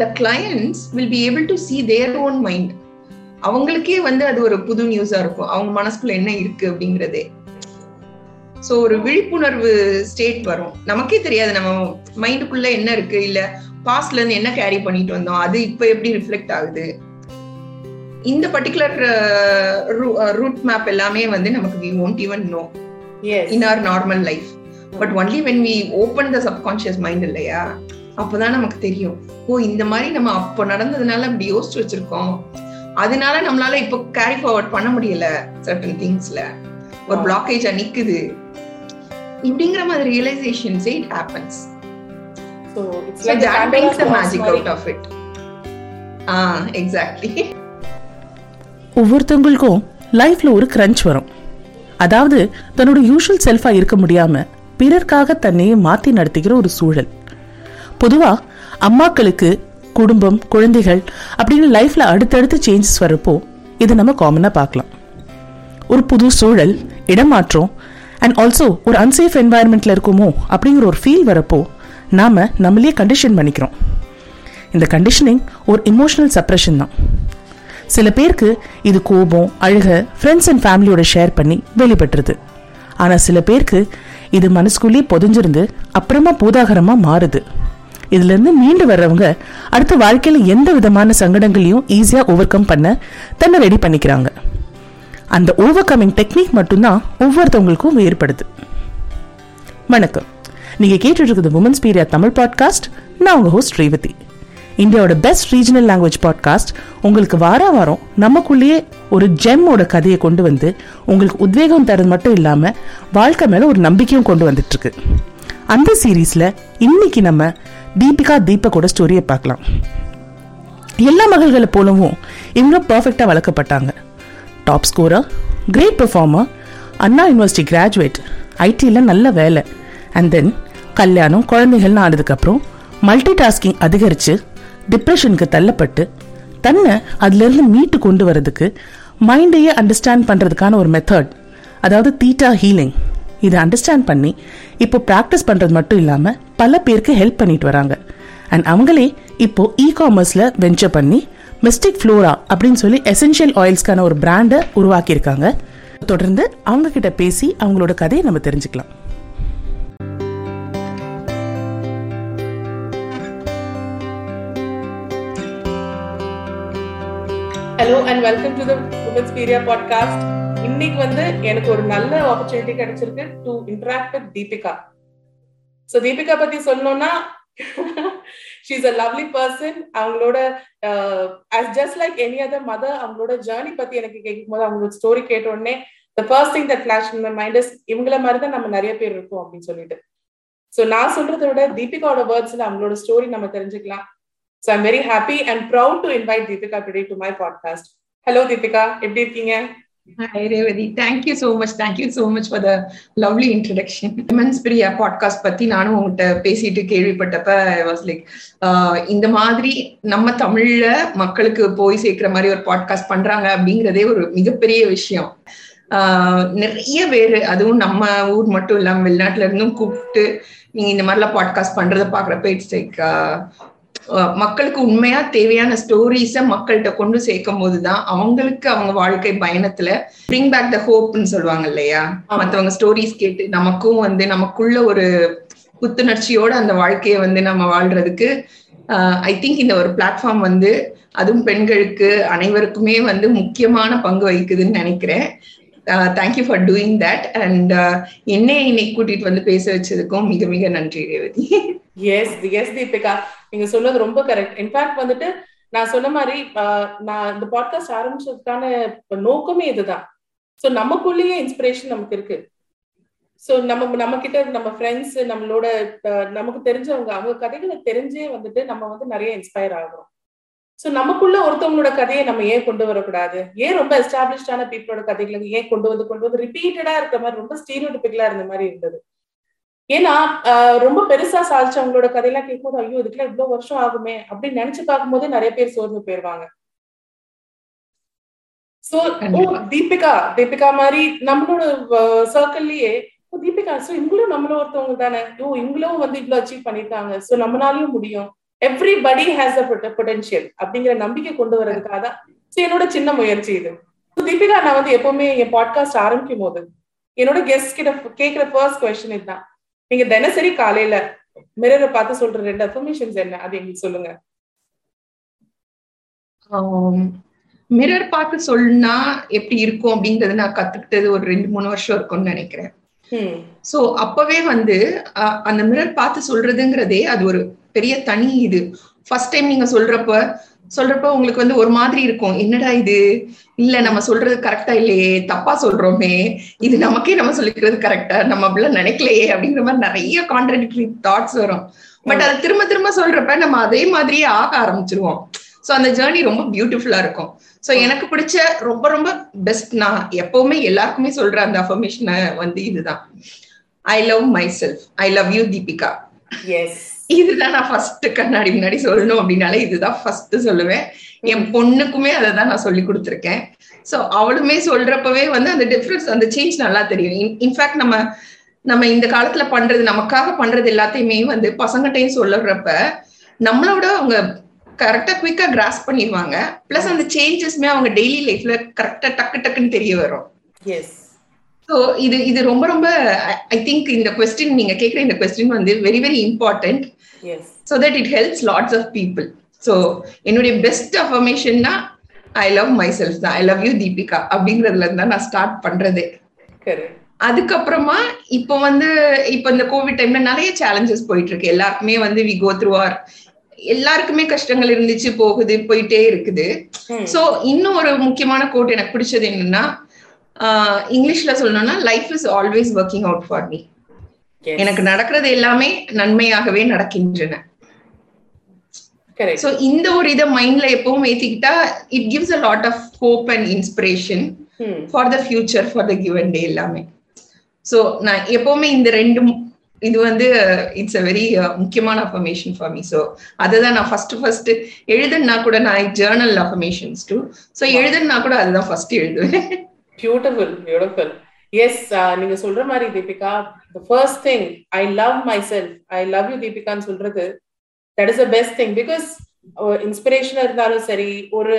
The clients will be able to see their own mind அவங்களுக்கே வந்து அது ஒரு புது நியூஸா இருக்கும். அவங்க மனசுக்குள்ள என்ன இருக்கு அப்படிங்கறதே. சோ ஒரு விழிப்புணர்வு ஸ்டேட் வரும். நமக்கே தெரியாது நம்ம மைண்டுக்குள்ள என்ன இருக்கு? இல்ல பாஸ்ட்ல இருந்து என்ன கேரி பண்ணிட்டு வந்தோம்? அது இப்ப எப்படி ரிஃப்ளெக்ட் ஆகுது? இந்த பர்டிகுலர் ரூட் மேப் எல்லாமே வந்து நமக்கு we won't even know in our normal life but only when we open the subconscious mind இல்லையா? அப்பதான் நமக்கு தெரியும். ஓ இந்த மாதிரி நம்ம அப்ப நடந்ததுனால அப்படி யோசிச்சு வச்சிருக்கோம். அதனால நம்மளால இப்போ கேரி ஃபார்வர்ட் பண்ண முடியல சர்டன் திங்ஸ்ல ஒரு பிளாக்கேஜா நிக்குது. இப்படிங்கிற மாதிரி ரியலைசேஷன்ஸே இட் ஹேப்பன்ஸ். Ah. ஒவ்வொருத்தவங்களுக்கும் லைஃப்ல ஒரு கிரன்ச் வரும். அதாவது தன்னோட யூஷுவல் செல்ஃபா இருக்க முடியாம பிறர்க்காக தன்னையே மாத்தி நடத்திக்கிற ஒரு சூழல். பொதுவாக அம்மாக்களுக்கு குடும்பம் குழந்தைகள் அப்படின்னு லைஃப்பில் அடுத்தடுத்து சேஞ்சஸ் வரப்போ இது நம்ம காமனாக பார்க்கலாம். ஒரு புது சூழல் இடமாற்றம் அண்ட் ஆல்சோ ஒரு அன்சேஃப் என்வாயர்மெண்ட்ல இருக்குமோ அப்படிங்கிற ஒரு ஃபீல் வரப்போ நாம் நம்மளையே கண்டிஷன் பண்ணிக்கிறோம். இந்த கண்டிஷனிங் ஒரு இமோஷனல் சப்ரெஷன் தான். சில பேருக்கு இது கோபம் அழுக ஃப்ரெண்ட்ஸ் அண்ட் ஃபேமிலியோட ஷேர் பண்ணி வெளிப்பட்டுருது. ஆனால் சில பேருக்கு இது மனசுக்குள்ளேயே பொதிஞ்சிருந்து அப்புறமா பூதாகரமாக மாறுது. இதுல இருந்து மீண்டு வர்றவங்க அடுத்த வாழ்க்கையில எந்த விதமான சங்கடங்களையும் ஈஸியா ஓவர் கம் பண்ண தன்னை ரெடி பண்ணிக்கிறாங்க. அந்த ஓவர் கம்மிங் டெக்னிக் மட்டும்தான் ஒவ்வொருத்தவங்களுக்கும் வேறுபடுது வணக்கம். நீங்க கேட்டுட்டு இருக்குது உமன்ஸ் பீரியா தமிழ் பாட்காஸ்ட் நான் உங்க ஹோஸ்ட் ரேவதி. இந்தியாவோட பெஸ்ட் ரீஜனல் லாங்குவேஜ் பாட்காஸ்ட் உங்களுக்கு வார வாரம் நமக்குள்ளேயே ஒரு ஜெம்மோட கதையை கொண்டு வந்து உங்களுக்கு உத்வேகம் தரது மட்டும் இல்லாம வாழ்க்கை மேல ஒரு நம்பிக்கையும் கொண்டு வந்துட்டு இருக்கு அந்த சீரீஸ்ல இன்னைக்கு நம்ம தீபிகா தீபக்கோட ஸ்டோரியை பார்க்கலாம். எல்லா மகள்களை போலவும் இவங்களும் பர்ஃபெக்டாக வளர்க்கப்பட்டாங்க. Top scorer great performer Anna university graduate ஐடியில் நல்ல வேலை. அண்ட் தென் கல்யாணம் குழந்தைகள்னு ஆனதுக்கப்புறம் மல்டி டாஸ்கிங் அதிகரித்து டிப்ரெஷனுக்கு தள்ளப்பட்டு தன்னை அதுலேருந்து மீட்டு கொண்டு வரதுக்கு மைண்டையே அண்டர்ஸ்டாண்ட் பண்ணுறதுக்கான ஒரு மெத்தட் அதாவது தீட்டா ஹீலிங் இதை அண்டர்ஸ்டாண்ட் பண்ணி இப்போ ப்ராக்டிஸ் பண்ணுறது மட்டும் இல்லாமல் பல பேருக்கு ஹெல்ப் பண்ணிட்டு வராங்க. அண்ட் அவங்களே இப்போ இ காமர்ஸில் வெஞ்சர் பண்ணி மிஸ்டிக் ஃப்ளோரா அப்படின்னு சொல்லி எசென்ஷியல் ஆயில்ஸ்க்கான ஒரு பிராண்டை உருவாக்கியிருக்காங்க. தொடர்ந்து அவங்க கிட்ட பேசி அவங்களோட கதையை நம்ம தெரிஞ்சுக்கலாம். Hello and welcome to the women's பீரியா podcast இன்னைக்கு வந்து எனக்கு ஒரு நல்ல ஆப்பர்ச்சுனிட்டி கிடைச்சிருக்கு to interact with Deepika so Deepika பத்தி சொல்லணும்னா ஷீஸ் அ லவ்லி பர்சன் அவங்களோட as just like any other mother அவங்களோட ஜேர்னி பத்தி எனக்கு கேட்கும் போது அவங்களோட ஸ்டோரி கேட்ட உடனே the first thing that flash in my mind is இவங்கள மாதிரி தான் நம்ம நிறைய பேர் இருக்கோம் அப்படின்னு சொல்லிட்டு. ஸோ நான் சொல்றதை விட தீபிகாவோட வேர்ட்ஸ்ல அவங்களோட ஸ்டோரி நம்ம தெரிஞ்சுக்கலாம். So I'm very happy and proud to invite Deepika today to my podcast hello Deepika எப்படி இருக்கீங்க? Hi, Revati. Thank you so much. Thank you so much for the lovely introduction. Women's Priya பத்தி நானும் உங்ககிட்ட பேசிட்டு கேள்விப்பட்டப்ப I was like இந்த மாதிரி நம்ம தமிழ்ல மக்களுக்கு போய் சேர்க்கிற மாதிரி ஒரு பாட்காஸ்ட் பண்றாங்க அப்படிங்கிறதே ஒரு மிகப்பெரிய விஷயம் ஆஹ் நிறைய பேர் அதுவும் நம்ம ஊர் மட்டும் இல்லாம வெளிநாட்டுல இருந்தும் கூப்பிட்டு நீங்க இந்த மாதிரிலாம் பாட்காஸ்ட் பண்றதை பாக்குறப்ப இட்ஸ் லைக் மக்களுக்கு உண்மையா தேவையான ஸ்டோரிஸ மக்கள்கிட்ட கொண்டு சேர்க்கும் போதுதான் அவங்களுக்கு அவங்க வாழ்க்கை பயணத்துல பிரிங் பேக் த ஹோப்னு சொல்லுவாங்க இல்லையா? மத்தவங்க ஸ்டோரிஸ் கேட்டு நமக்கும் வந்து நமக்குள்ள ஒரு புத்துணர்ச்சியோட அந்த வாழ்க்கையை வந்து நம்ம வாழ்றதுக்கு ஐ திங்க் இந்த ஒரு பிளாட்ஃபார்ம் வந்து அதுவும் பெண்களுக்கு அனைவருக்குமே வந்து முக்கியமான பங்கு வகிக்குதுன்னு நினைக்கிறேன். Thank you for doing that and என்னை இன்னைக்கு கூட்டிட்டு வந்து பேச வச்சதுக்கும் மிக மிக நன்றி ரேவதி. எஸ் எஸ் தீபிகா நீங்க சொன்னது ரொம்ப கரெக்ட் இன்ஃபேக்ட் வந்துட்டு நான் சொன்ன மாதிரி நான் இந்த பாட்காஸ்ட் ஆரம்பிச்சதுக்கான நோக்கமே இதுதான். ஸோ நமக்குள்ளேயே இன்ஸ்பிரேஷன் நமக்கு இருக்கு. ஸோ நம்ம நம்ம கிட்ட நம்ம ஃப்ரெண்ட்ஸ் நம்மளோட நமக்கு தெரிஞ்சவங்க அவங்க கதைகளை தெரிஞ்சே வந்துட்டு நம்ம வந்து நிறைய இன்ஸ்பயர் ஆகிறோம். ஸோ நமக்குள்ள ஒருத்தவங்களோட கதையை நம்ம ஏன் கொண்டு வரக்கூடாது? ஏன் ரொம்ப எஸ்டாப்ளிஷ்டான பீப்புளோட கதைகளை ஏன் கொண்டு வந்து கொண்டு வந்து ரிப்பீட்டடா இருக்கிற மாதிரி ரொம்ப ஸ்டீரியோடிபிக்கலா இருந்த மாதிரி இருந்தது. ஏன்னா ரொம்ப பெருசா சாதிச்சவங்களோட கதையெல்லாம் கேட்கும்போது ஐயோ இதுக்குலாம் இவ்வளவு வருஷம் ஆகுமே அப்படின்னு நினைச்சு பார்க்கும்போது நிறைய பேர் சோர்ந்து போயிருவாங்க. சோ ஓ தீபிகா தீபிகா மாதிரி நம்மளோட சர்க்கிள்லயே தீபிகா சோ இவங்களும் நம்மள ஒருத்தவங்க தானே? ஓ இவங்களும் வந்து இவ்வளவு அச்சீவ் பண்ணிருக்காங்க. சோ நம்மளாலயும் முடியும். எவ்ரிபடி ஹேஸ் அ பொட்டன்ஷியல் அப்படிங்கிற நம்பிக்கை கொண்டு வர்றதுக்காக தான். என்னோட சின்ன முயற்சி இது. தீபிகா நான் வந்து எப்பவுமே என் பாட்காஸ்ட் ஆரம்பிக்கும் போது என்னோட கெஸ்ட் கிட்ட கேட்கிற ஃபர்ஸ்ட் கொஸ்டின் இதுதான். நீங்க தினசரி காலையில மிரரை பார்த்து சொல்ற ரெண்டு அஃபர்மேஷன்ஸ் என்ன? அது எங்களுக்கு சொல்லுங்க. மிரர் பார்த்து சொன்னா எப்படி இருக்கும் அப்படிங்கறது நான் கத்துக்கிட்டது ஒரு ரெண்டு மூணு வருஷம் இருக்கும்னு நினைக்கிறேன். சோ அப்பவே வந்து அஹ், அந்த மிரர் பார்த்து சொல்றதுங்கிறதே அது ஒரு பெரிய தனி இது. ஃபர்ஸ்ட் டைம் நீங்க சொல்றப்ப சொல்றப்ப உங்களுக்கு வந்து ஒரு மாதிரி இருக்கும். என்னடா இது? இல்ல நம்ம சொல்றது கரெக்டா இல்லையே. தப்பா சொல்றோமே. இது நமக்கே நம்ம சொல்லிக்கிறது கரெக்டா நம்ம அப்படிலாம் நினைக்கலையே. அப்படிங்கிற மாதிரி நிறைய கான்ட்ரடிக்டரி தாட்ஸ் வரும். பட் அதை திரும்ப திரும்ப சொல்றப்ப நம்ம அதே மாதிரியே ஆக ஆரம்பிச்சிருவோம். சோ அந்த ஜேர்னி ரொம்ப பியூட்டிஃபுல்லா இருக்கும். சோ எனக்கு பிடிச்ச ரொம்ப ரொம்ப பெஸ்ட் நான் எப்பவுமே எல்லாருக்குமே சொல்ற அந்த அஃபர்மேஷனை வந்து இதுதான். I love myself I love you Deepika yes இதுதான் நான் ஃபர்ஸ்ட் கண்ணாடி முன்னாடி சொல்லணும் அப்படின்னாலே இதுதான் ஃபர்ஸ்ட் சொல்லுவேன். என் பொண்ணுக்குமே அதை தான் நான் சொல்லி கொடுத்துருக்கேன். சோ அவளுமே சொல்றப்பவே வந்து அந்த டிஃபரன்ஸ் அந்த சேஞ்ச் நல்லா தெரியும். இன்ஃபேக்ட் நம்ம நம்ம இந்த காலத்துல பண்றது நமக்காக பண்றது எல்லாத்தையுமே வந்து பசங்கள்கிட்டயும் சொல்லுறப்ப நம்மளோட அவங்க கரெக்டா குயிக்கா கிராஸ் பண்ணிடுவாங்க. பிளஸ் அந்த சேஞ்சஸ்மே அவங்க டெய்லி லைஃப்ல கரெக்டா டக்கு டக்குன்னு தெரிய வரும். எஸ் ஸோ இது இது ரொம்ப ரொம்ப ஐ திங்க் இந்த கொஸ்டின் நீங்க கேட்குற இந்த கொஸ்டின் வந்து very very important so that it helps lots of people so என்னுடைய பெஸ்ட் அஃபர்மேஷன்னா ஐ லவ் மை செல்ஃப் தான். ஐ லவ் யூ தீபிகா அப்படிங்கிறதுல இருந்தா நான் ஸ்டார்ட் பண்றதே. அதுக்கப்புறமா இப்போ வந்து இப்போ இந்த கோவிட் டைம்ல நிறைய சேலஞ்சஸ் போயிட்டு இருக்கு எல்லாருக்குமே வந்து வி கோ த்ரூ ஆர் எல்லாருக்குமே கஷ்டங்கள் இருந்துச்சு போகுது போயிட்டே இருக்குது. சோ இன்னும் ஒரு முக்கியமான கோட் எனக்கு பிடிச்சது என்னன்னா இங்கிலீஷ்ல சொல்லணும்னா life is always working out for me எனக்கு நடக்கிறது எல்லாமே நன்மையாகவே நடக்கின்றன. சோ இந்த ஒரு இதை மைண்ட்ல எப்பவும் ஏத்திக்கிட்டா it gives a lot of hope and inspiration for the future for the given day எல்லாமே. சோ நான் எப்பவுமே இந்த ரெண்டும் இது வந்து இட்ஸ் அ வெரி முக்கியமான அஃபர்மேஷன் ஃபார் மீ ஸோ அதுதான் நான் ஃபர்ஸ்ட் ஃபர்ஸ்ட் எழுதுனா கூட நான் ஜேர்னல் அஃபர்மேஷன்ஸ் டூ ஸோ எழுதுனா கூட அதுதான் ஃபர்ஸ்ட் எழுதுவேன். பியூட்டிஃபுல் பியூட்டிஃபுல் எஸ் நீங்க சொல்ற மாதிரி Deepika the first thing I love myself I love you தீபிகான்னு சொல்றது that is the best thing because inspiration இருந்தாலும் சரி ஒரு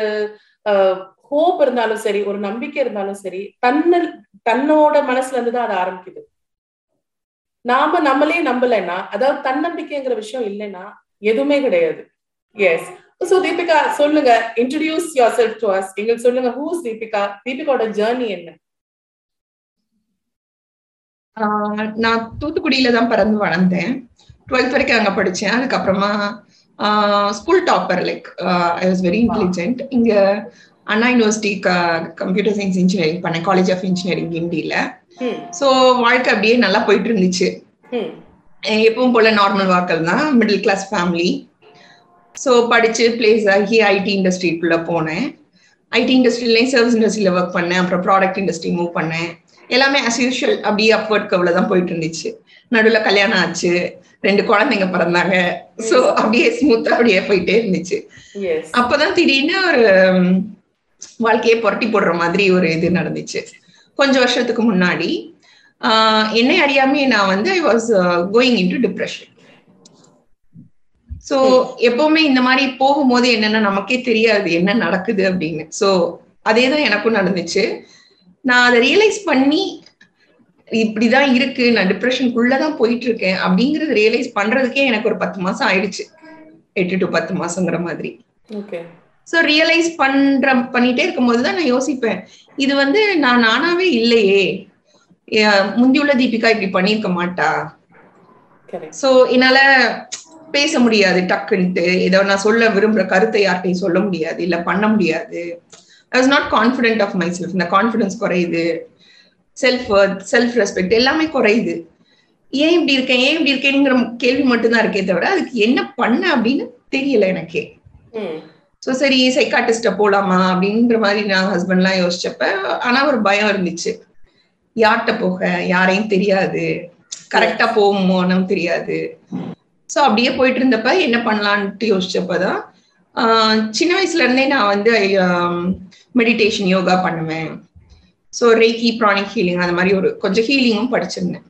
uh, ஹோப் இருந்தாலும் சரி ஒரு நம்பிக்கை இருந்தாலும் சரி தன்ன தன்னோட மனசுல இருந்து தான் அது ஆரம்பிக்குது. நாம நம்மளே நம்பலைன்னா அதாவது தன்னம்பிக்கைங்கிற விஷயம் இல்லைன்னா எதுவுமே கிடையாது. எஸ் சோ தீபிகா சொல்லுங்க. Introduce yourself to us எங்களுக்கு சொல்லுங்க ஹூஸ் தீபிகா தீபிகாவோட ஜேர்னி என்ன? நான் தூத்துக்குடியில தான் பிறந்து வளர்ந்தேன். டுவெல்த் வரைக்கும் அங்க படிச்சேன். அதுக்கப்புறமா school topper like I was very intelligent இங்க Anna university computer science engineering பண்ணேன். காலேஜ் ஆஃப் இன்ஜினியரிங் கிண்டியில ஸோ வாழ்க்கை அப்படியே நல்லா போயிட்டு இருந்துச்சு. எப்பவும் போல நார்மல் வாக்கள் தான் மிடில் கிளாஸ் ஃபேமிலி ஸோ படிச்சு பிளேஸ் ஆகி ஐடி இண்டஸ்ட்ரிக்குள்ள போனேன். ஐடி இண்டஸ்ட்ரியிலையும் சர்வீஸ் இண்டஸ்ட்ரியில ஒர்க் பண்ணேன். அப்புறம் ப்ராடக்ட் இண்டஸ்ட்ரி மூவ் பண்ணேன். எல்லாமே அஸ் யூஷுவல் அப்படியே அப்வர்ட் கவ்ல தான் போயிட்டு இருந்துச்சு. நடுவில் கல்யாணம் ஆச்சு. ரெண்டு குழந்தைங்க பிறந்தாங்க. ஸோ அப்படியே ஸ்மூத்தா அப்படியே போயிட்டே இருந்துச்சு. அப்பதான் திடீர்னு ஒரு வாழ்க்கையை புரட்டி போடுற மாதிரி ஒரு இது நடந்துச்சு. கொஞ்சம் வருஷத்துக்கு முன்னாடி என்னை அறியாமே நான் வந்து I was going into depression so எப்பவுமே இந்த மாதிரி போகும்போது என்னன்னா நமக்கே தெரியாது என்ன நடக்குது அப்படின்னு. சோ அதே தான் எனக்கும் நடந்துச்சு. நான் அதை ரியலைஸ் பண்ணி இப்படிதான் இருக்கு நான் டிப்ரெஷனுக்குள்ளதான் போயிட்டு இருக்கேன் அப்படிங்கறது ரியலைஸ் பண்றதுக்கே எனக்கு ஒரு பத்து மாசம் ஆயிடுச்சு. எட்டு டு பத்து மாசங்கிற மாதிரி. ஓகே சோ ரியலைஸ் பண்ற பண்ணிட்டே இருக்கும்போது தான் நான் யோசிப்பேன். இது வந்து நான் நானாவே இல்லையே. முந்தி உள்ள தீபிகா இப்படி பண்ணியிருக்க மாட்டா. சோ என்னால பேச முடியாது டக்குன்ட்டு ஏதோ நான் சொல்ல விரும்புற கருத்தை யார்கிட்டையும் சொல்ல முடியாது இல்ல பண்ண முடியாது. I was not confident of myself இந்த கான்பிடன்ஸ் குறையுது. செல்ஃப் செல்ஃப் ரெஸ்பெக்ட் எல்லாமே குறையுது. ஏன் இப்படி இருக்கேன்? ஏன் இப்படி இருக்கேங்கிற கேள்வி மட்டும்தான் இருக்கே தவிர அதுக்கு என்ன பண்ண அப்படின்னு தெரியல எனக்கே. ஸோ சரி சைக்காட்டிஸ்ட போலாமா அப்படின்ற மாதிரி நான் ஹஸ்பண்ட்லாம் யோசிச்சப்ப ஆனா ஒரு பயம் இருந்துச்சு. யார்கிட்ட போக? யாரையும் தெரியாது. கரெக்டா போகுமோனும் தெரியாது. ஸோ அப்படியே போயிட்டு இருந்தப்ப என்ன பண்ணலான்ட்டு யோசிச்சப்பதான் சின்ன வயசுல இருந்தே நான் வந்து மெடிடேஷன் யோகா பண்ணுவேன். ஸோ ரேக்கி ப்ரானிக் ஹீலிங் அந்த மாதிரி ஒரு கொஞ்சம் ஹீலிங்கும் படிச்சிருந்தேன்.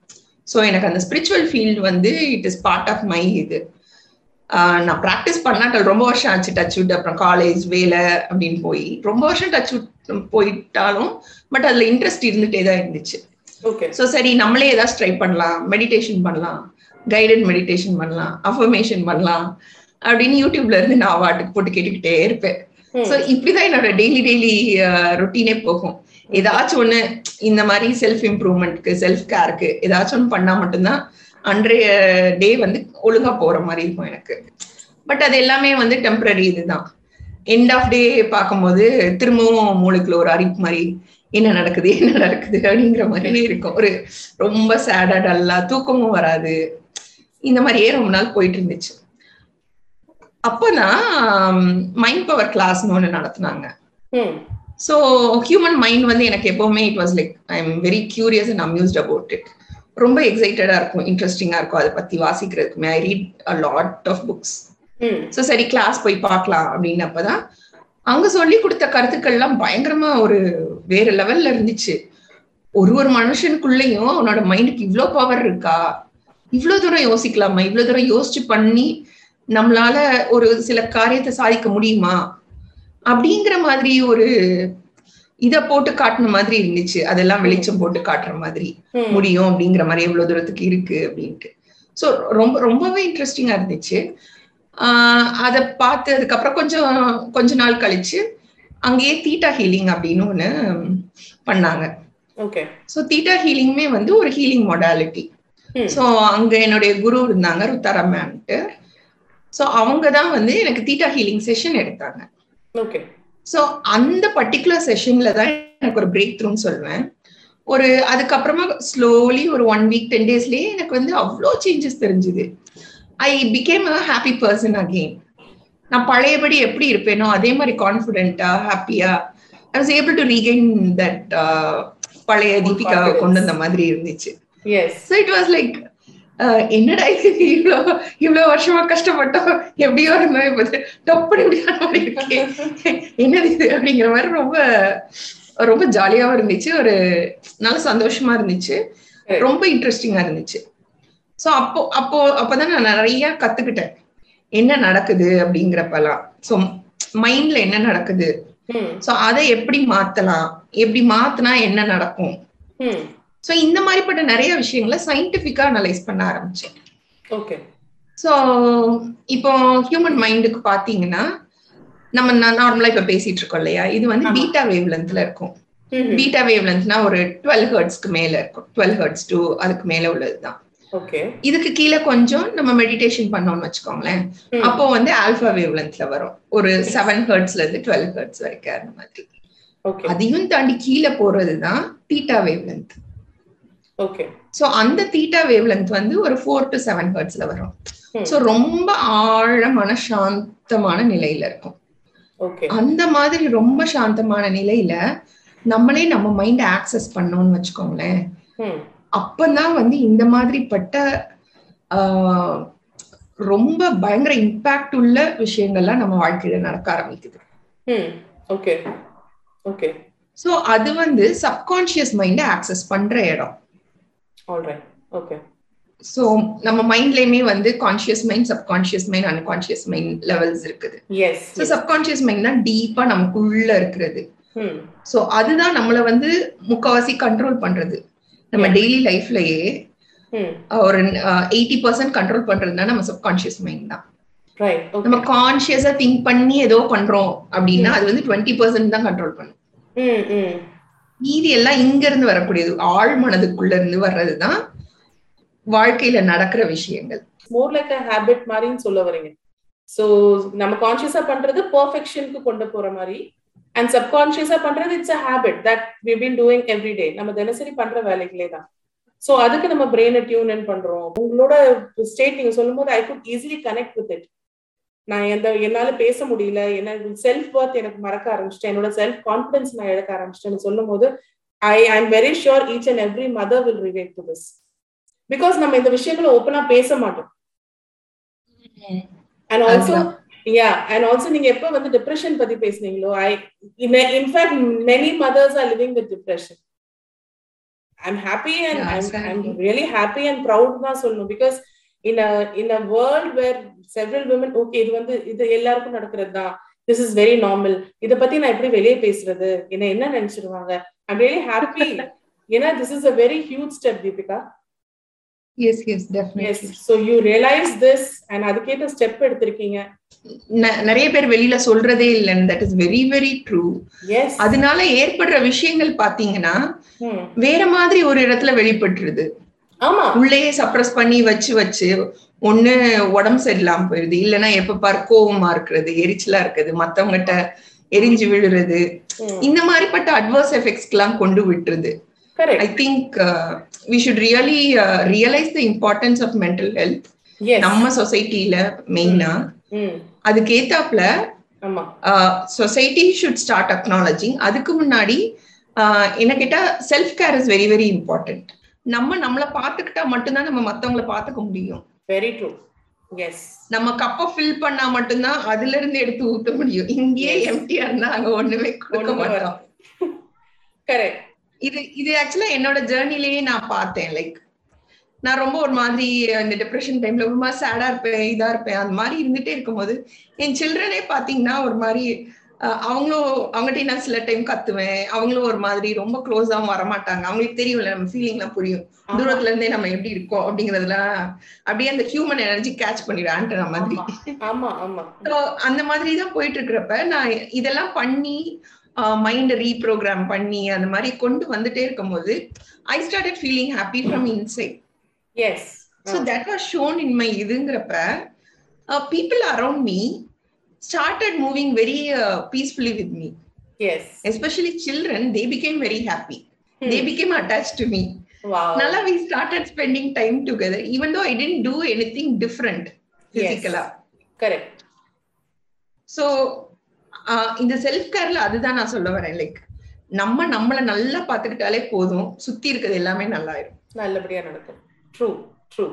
ஸோ எனக்கு அந்த ஸ்பிரிச்சுவல் ஃபீல்டு வந்து it is part of my இது. நான் ப்ராக்டிஸ் பண்ணாட்டல் ரொம்ப வருஷம் ஆச்சு டச் விட் அப்புறம் காலேஜ் வேலை அப்படின்னு போய். ரொம்ப வருஷம் டச் விட் போயிட்டாலும் பட் அதுல இன்ட்ரெஸ்ட் இருந்துட்டே தான் இருந்துச்சு. ஓகே ஸோ சரி நம்மளே ஏதாச்சும் ட்ரை பண்ணலாம் மெடிடேஷன் பண்ணலாம். கைடட் மெடிடேஷன் பண்ணலாம் அஃபர்மேஷன் பண்ணலாம் அப்படின்னு யூடியூப்ல இருந்து நான் வாட்டுக்கு போட்டு கேட்டுக்கிட்டே இருப்பேன். ஸோ இப்படிதான் என்னோட டெய்லி டெய்லி ரொட்டீனே போகும். ஏதாச்சும் ஒண்ணு இந்த மாதிரி செல்ஃப் இம்ப்ரூவ்மெண்ட்க்கு செல்ஃப் கேருக்கு ஏதாச்சும் ஒன்று பண்ணா மட்டும்தான் அன்றைய டே வந்து ஒழுங்கா போற மாதிரி இருக்கும் எனக்கு. பட் அது எல்லாமே வந்து டெம்பரரி இதுதான். எண்ட் ஆஃப் டே பார்க்கும்போது திரும்பவும் மூளைக்குள்ள ஒரு அரிப்பு மாதிரி என்ன நடக்குது என்ன நடக்குது அப்படிங்கிற மாதிரி இருக்கும். ஒரு ரொம்ப சேடா டல்லா தூக்கமும் வராது. இந்த மாதிரியே ரொம்ப நாள் போயிட்டு இருந்துச்சு அப்போதான் மைண்ட் பவர் கிளாஸ்னு ஒன்று நடத்துனாங்க. ஸோ ஹியூமன் மைண்ட் வந்து எனக்கு எப்பவுமே it was like I am very curious and amused about it ரொம்ப எக்ஸைட்டடா இருக்கும் இன்ட்ரெஸ்டிங்கா இருக்கும் அதை பத்தி வாசிக்கிறதுக்குமே. I read a lot of books so சரி கிளாஸ் போய் பார்க்கலாம் அப்படின்னப்பதான் அங்க சொல்லி கொடுத்த கருத்துக்கள்லாம் பயங்கரமா ஒரு வேற லெவல்ல இருந்துச்சு. ஒரு ஒரு மனுஷனுக்குள்ளேயும் அவனோட மைண்டுக்கு இவ்வளோ பவர் இருக்கா? இவ்வளவு தூரம் யோசிக்கலாமா? இவ்வளவு தூரம் யோசிச்சு பண்ணி நம்மளால ஒரு சில காரியத்தை சாதிக்க முடியுமா? அப்படிங்கிற மாதிரி ஒரு இத போட்டு காட்டுன மாதிரி இருந்துச்சு. அதெல்லாம் வெளிச்சம் போட்டு காட்டுற மாதிரி முடியும் அப்படிங்கிற மாதிரி எவ்வளவு தூரத்துக்கு இருக்கு அப்படின்ட்டு. ஸோ ரொம்ப ரொம்பவே இன்ட்ரெஸ்டிங்கா இருந்துச்சு. ஆஹ் அதை பார்த்து அதுக்கப்புறம் கொஞ்சம் கொஞ்ச நாள் கழிச்சு அங்கேயே தீட்டா ஹீலிங் அப்படின்னு ஒண்ணு பண்ணாங்க. ஓகே ஸோ தீட்டா ஹீலிங்குமே வந்து ஒரு ஹீலிங் மொடாலிட்டி ஸோ அங்க என்னுடைய குரு இருந்தாங்க ருத்தாரா மேம்ட்டு. ஸோ அவங்க தான் வந்து எனக்கு தீட்டா ஹீலிங் செஷன் எடுத்தாங்க. ஓகே. ஸோ அந்த பர்டிகுலர் செஷன்ல தான் எனக்கு ஒரு பிரேக் த்ரூன்னு சொல்லுவேன் ஒரு அதுக்கப்புறமா ஸ்லோலி ஒரு ஒன் வீக் டென் டேஸ்லயே எனக்கு வந்து அவ்வளோ சேஞ்சஸ் தெரிஞ்சுது. I became a happy person again நான் பழையபடி எப்படி இருப்பேனோ அதே மாதிரி கான்ஃபிடென்ட்டா ஹாப்பியா I was able to regain that பழைய தீபிகா கொண்டு வந்த மாதிரி இருந்துச்சு. Yes so it was like என்னடா இது? இவ்வளோ இவ்வளோ வருஷமா கஷ்டப்பட்டோம். எப்படியோ இருந்தோம். இப்போ டப்புனு இப்படியான மாதிரி இருக்கே. என்னது இது? அப்படிங்கிற மாதிரி ரொம்ப ரொம்ப ஜாலியாவும் இருந்துச்சு. ஒரு நல்ல சந்தோஷமா இருந்துச்சு. ரொம்ப இன்ட்ரெஸ்டிங்கா இருந்துச்சு. ஸோ அப்போ அப்போ அப்போதான் நான் நிறைய கத்துக்கிட்டேன். என்ன நடக்குது அப்படிங்கிறப்பெல்லாம். ஸோ மைண்ட்ல என்ன நடக்குது? ஸோ அதை எப்படி மாத்தலாம்? எப்படி மாத்தினா என்ன நடக்கும்? ஸோ இந்த மாதிரிப்பட்ட நிறைய விஷயங்களை சயின்டிபிக்கா அனலைஸ் பண்ண ஆரம்பிச்சேன். ஓகே ஸோ இப்போ ஹியூமன் மைண்டுக்கு பாத்தீங்கன்னா நம்ம நார்மலா இப்ப பேசிட்டு இருக்கோம் இல்லையா? இது வந்து பீட்டா வேவ் லென்த்ல இருக்கும். பீட்டா வேவ் லென்த்னா ஒரு டுவெல் ஹர்ட்ஸ்க்கு மேல இருக்கும். டுவெல் ஹர்ட்ஸ் டூ அதுக்கு மேல உள்ளதுதான் ஓகே இதுக்கு கீழே கொஞ்சம் நம்ம மெடிடேஷன் பண்ணோம்னு வச்சுக்கோங்களேன். அப்போ வந்து ஆல்பா வேவ் லென்த்ல வரும். ஒரு செவன் ஹர்ட்ஸ்ல இருந்து டுவெல் ஹர்ட்ஸ் வரைக்கும் அந்த மாதிரி. அதையும் தாண்டி கீழே போறதுதான் theta wave length okay so அந்த தீட்டா வேவ் லென்த் வந்து ஒரு ஃபோர் டு செவன் ஹர்ட்ஸ்ல வரும். Hmm. சோ ரொம்ப ஆழமான சாந்தமான நிலையில இருக்கும். அந்த மாதிரி ரொம்ப சாந்தமான நிலையில நம்மளே நம்ம மைண்ட் ஆக்சஸ் பண்ணோம்னு வச்சுக்கோங்களேன். அப்பதான் வந்து இந்த மாதிரிப்பட்ட ரொம்ப பயங்கர இம்பாக்ட் உள்ள விஷயங்கள்லாம் நம்ம வாழ்க்கையில நடக்க ஆரம்பிக்குது. ஓகே ஓகே சோ அது வந்து சப்கான்சியஸ் மைண்ட ஆக்சஸ் பண்ற இடம். ஆல்ரைட் ஓகே சோ நம்ம மைண்ட்லயுமே வந்து conscious mind subconscious mind unconscious mind levels இருக்குது. எஸ் ஸோ சப்கான்சியஸ் மைண்ட் தான் டீப்பா நமக்குள்ள இருக்கிறது. சோ அதுதான் நம்மள வந்து முக்கவாசி கண்ட்ரோல் பண்றது. நம்ம. டெய்லி லைஃப்லயே ஒரு எயிட்டி பர்சன்ட் கண்ட்ரோல் பண்றதுனா நம்ம சப்கான்சியஸ் மைண்ட் தான். நம்ம ஓகே கான்சியஸா திங்க் பண்ணி ஏதோ பண்றோம் அப்படின்னா அது வந்து டுவெண்ட்டி பர்சன்ட் தான் கண்ட்ரோல் பண்ணும். மீதி எல்லாம் இங்க இருந்து வரக்கூடியது ஆழ் மனதுக்குள்ள இருந்து வர்றதுதான் வாழ்க்கையில நடக்கிற விஷயங்கள். மோர் லைக் அ ஹேபிட் மாதிரின்னு சொல்ல வரீங்க. சோ நம்ம கான்சியஸா பண்றது பெர்ஃபெக்ஷனுக்கு கொண்டு போற மாதிரி அண்ட் சப்கான்சியஸா பண்றது it's a habit that we been doing every day நம்ம தினசரி பண்ற வேலைகளே தான். சோ அதுக்கு நம்ம பிரெயினை டியூன் இன் பண்றோம். உங்களோட ஸ்டேட் நீங்க சொல்லும்போது I could easily connect with it நான் எந்த என்னால பேச முடியல என்ன செல்ஃப் ஒர்த் எனக்கு மறக்க ஆரம்பிச்சிட்டேன். என்னோட செல்ஃப் கான்பிடன்ஸ் நான் இழக்க ஆரம்பிச்சிட்டேன்னு சொல்லும் போது I I am very sure each and every mother will relate to this because நம்ம இந்த விஷயங்களை ஓப்பனா பேச மாட்டோம். And also yeah and also நீங்க எப்ப வந்து டிப்ரெஷன் பத்தி பேசுனீங்களோ I in fact many mothers are living with depression I'm happy and I'm exactly. Really happy and proud தான் சொல்லணும். Because in a in a world where several women okay இது வந்து இது எல்லாருக்கும் நடக்கிறது தான் திஸ் இஸ் வெரி நார்மல் இத பத்தி நான் எப்படி வெளியே பேசுறது? என்ன என்ன நினைச்சிருவாங்க? ஐம் ரியலி ஹாப்பி ஏன்னா this is a very huge step Deepika yes yes definitely so you realize this and அதுக்கேற்ற ஸ்டெப் எடுத்திருக்கீங்க. நிறைய பேர் வெளியில சொல்றதே இல்லைன்னு that is very very true அதனால ஏற்படுற விஷயங்கள் பாத்தீங்கன்னா வேற மாதிரி ஒரு இடத்துல வெளிப்பட்டுருது. உள்ளேயே சப்ரஸ் பண்ணி வச்சு வச்சு ஒண்ணு உடம்பு சரியில்லாம போயிருது. இல்லைன்னா எப்ப பார் கோவமா இருக்கிறது எரிச்சலா இருக்குது. மத்தவங்ககிட்ட எரிஞ்சு விழுறது. இந்த மாதிரிப்பட்ட அட்வர்ஸ் எஃபெக்ட்ஸ்க்கு எல்லாம் கொண்டு விட்டுருது. I think we should really realize the importance of mental health நம்ம சொசைட்டில மெயினா அதுக்கு ஏத்தாப்புல சொசைட்டி ஷுட் ஸ்டார்ட் அக்னாலஜிங் அதுக்கு முன்னாடி ஆஹ் என்ன கேட்டா self care is very very important நம்ம நம்மளை பார்த்துக்கிட்டா மட்டும்தான் நம்ம மத்தவங்கள பார்த்துக்க முடியும். வெரி ட்ரூ எஸ் நம்ம கப்பை ஃபில் பண்ணா மட்டும்தான் அதுல இருந்து எடுத்து ஊத்த முடியும். இங்கேயே. எம்டியா இருந்தா அங்க ஒண்ணுமே கொடுக்க மாட்டோம். கரெக்ட் இது இது ஆக்சுவலா என்னோட ஜேர்னிலேயே நான் பார்த்தேன். லைக் நான் ரொம்ப ஒரு மாதிரி இந்த டிப்ரெஷன் டைம்ல ஒரு மாதிரி சேடா இருப்பேன் இதா இருப்பேன். அந்த மாதிரி இருந்துட்டே இருக்கும்போது என் சில்ட்ரனே பாத்தீங்கன்னா ஒரு மாதிரி அவங்களும் அவங்ககிட்ட நான் சில டைம் கத்துவேன். அவங்களும் ஒரு மாதிரி ரொம்ப க்ளோஸாவும் வரமாட்டாங்க. அவங்களுக்கு தெரியும்ல நம்ம ஃபீலிங் எல்லாம் புரியும். தூரத்துல இருந்தே நம்ம எப்படி இருக்கோம் அப்படிங்கறதுலாம் அப்படியே அந்த ஹியூமன் எனர்ஜி கேட்ச் பண்ணிடுவேன் மாதிரி. அந்த மாதிரி தான் போயிட்டு இருக்கிறப்ப நான் இதெல்லாம் பண்ணி மைண்ட் ரீப்ரோக்ராம் பண்ணி அந்த மாதிரி கொண்டு வந்துட்டே இருக்கும்போது I started feeling happy from inside yes so that was shown in my இதுங்கிறப்ப people around me started moving very peacefully with me yes especially children they became very happy they became attach to me wow நல்லா we started spending time together even though I didn't do anything different பிசிக்கலா correct so இந்த self கேர்ல அதுதான் நான் சொல்ல வரேன். Like நம்ம நம்மள நல்லா பாத்துக்கிட்டாலே போதும். சுத்தி இருக்கிறது எல்லாமே நல்லாயிரும். நல்லபடியா நடக்கும். ட்ரூ ட்ரூ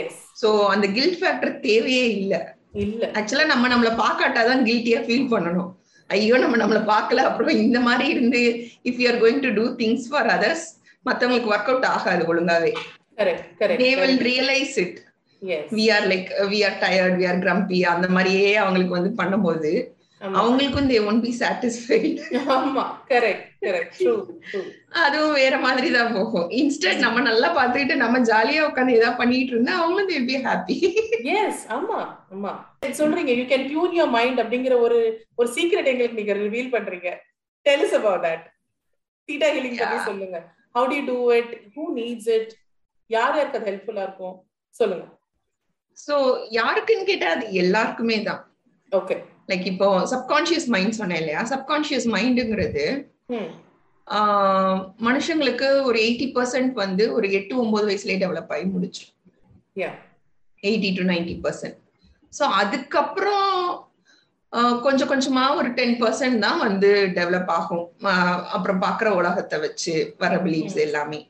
எஸ் சோ அந்த கில்ட் ஃபேக்டர் தேவையே இல்ல. இல்ல. ஆக்சுவலா நம்ம நம்மள பாக்காட்டாதான் கில்ட்டியா ஃபீல் பண்ணணும். ஐயோ நம்ம நம்மள பார்க்கல. அப்புறம் இந்த மாதிரி இருந்து if you are going to do things for others மத்தவங்களுக்கு ஒர்க் அவுட் ஆகாது ஒழுங்காவே. Correct they will correct realize it we are like we are tired we are grumpy அந்த மாதிரியே அவங்களுக்கு வந்து பண்ணும்போது அவங்களுக்கும் தே ஒன் பி சாட்டிஸ்ஃபைடு ஆமா கரெக்ட் கரெக்ட் அதுவும் வேற மாதிரி தான் போகும் இன்ஸ்டன்ட் நம்ம நல்லா பார்த்துக்கிட்டு நம்ம ஜாலியா உட்காந்து ஏதாவது பண்ணிட்டு இருந்தா அவங்களும் தே பி ஹாப்பி எஸ் ஆமா ஆமா. சொல்றீங்க you can tune your mind அப்படிங்கிற ஒரு ஒரு சீக்ரெட் எங்களுக்கு நீங்க ரிவீல் பண்றீங்க. Tell us about that. Theta healing பத்தி. சொல்லுங்க. How do you do it? Who needs it? யார் யாருக்கு அது ஹெல்ப்ஃபுல்லா இருக்கும்? சொல்லுங்க. சோ யாருக்குன்னு கேட்டா அது எல்லாருக்குமே தான். ஓகே லைக் இப்போ சப்கான்சியஸ் மைண்ட் சொன்னேன் இல்லையா? சப்கான்சியஸ் மைண்டுங்கிறது மனுஷங்களுக்கு ஒரு எயிட்டி பர்சன்ட் வந்து ஒரு எட்டு ஒன்பது வயசுலயே டெவலப் ஆகி முடிச்சு. Yeah eighty to ninety percent so அதுக்கப்புறம் கொஞ்சம் கொஞ்சமா ஒரு டென் பர்சன்ட் தான் வந்து டெவலப் ஆகும். அப்புறம் பாக்குற உலகத்தை வச்சு வர பிலீவ்ஸ் எல்லாமே.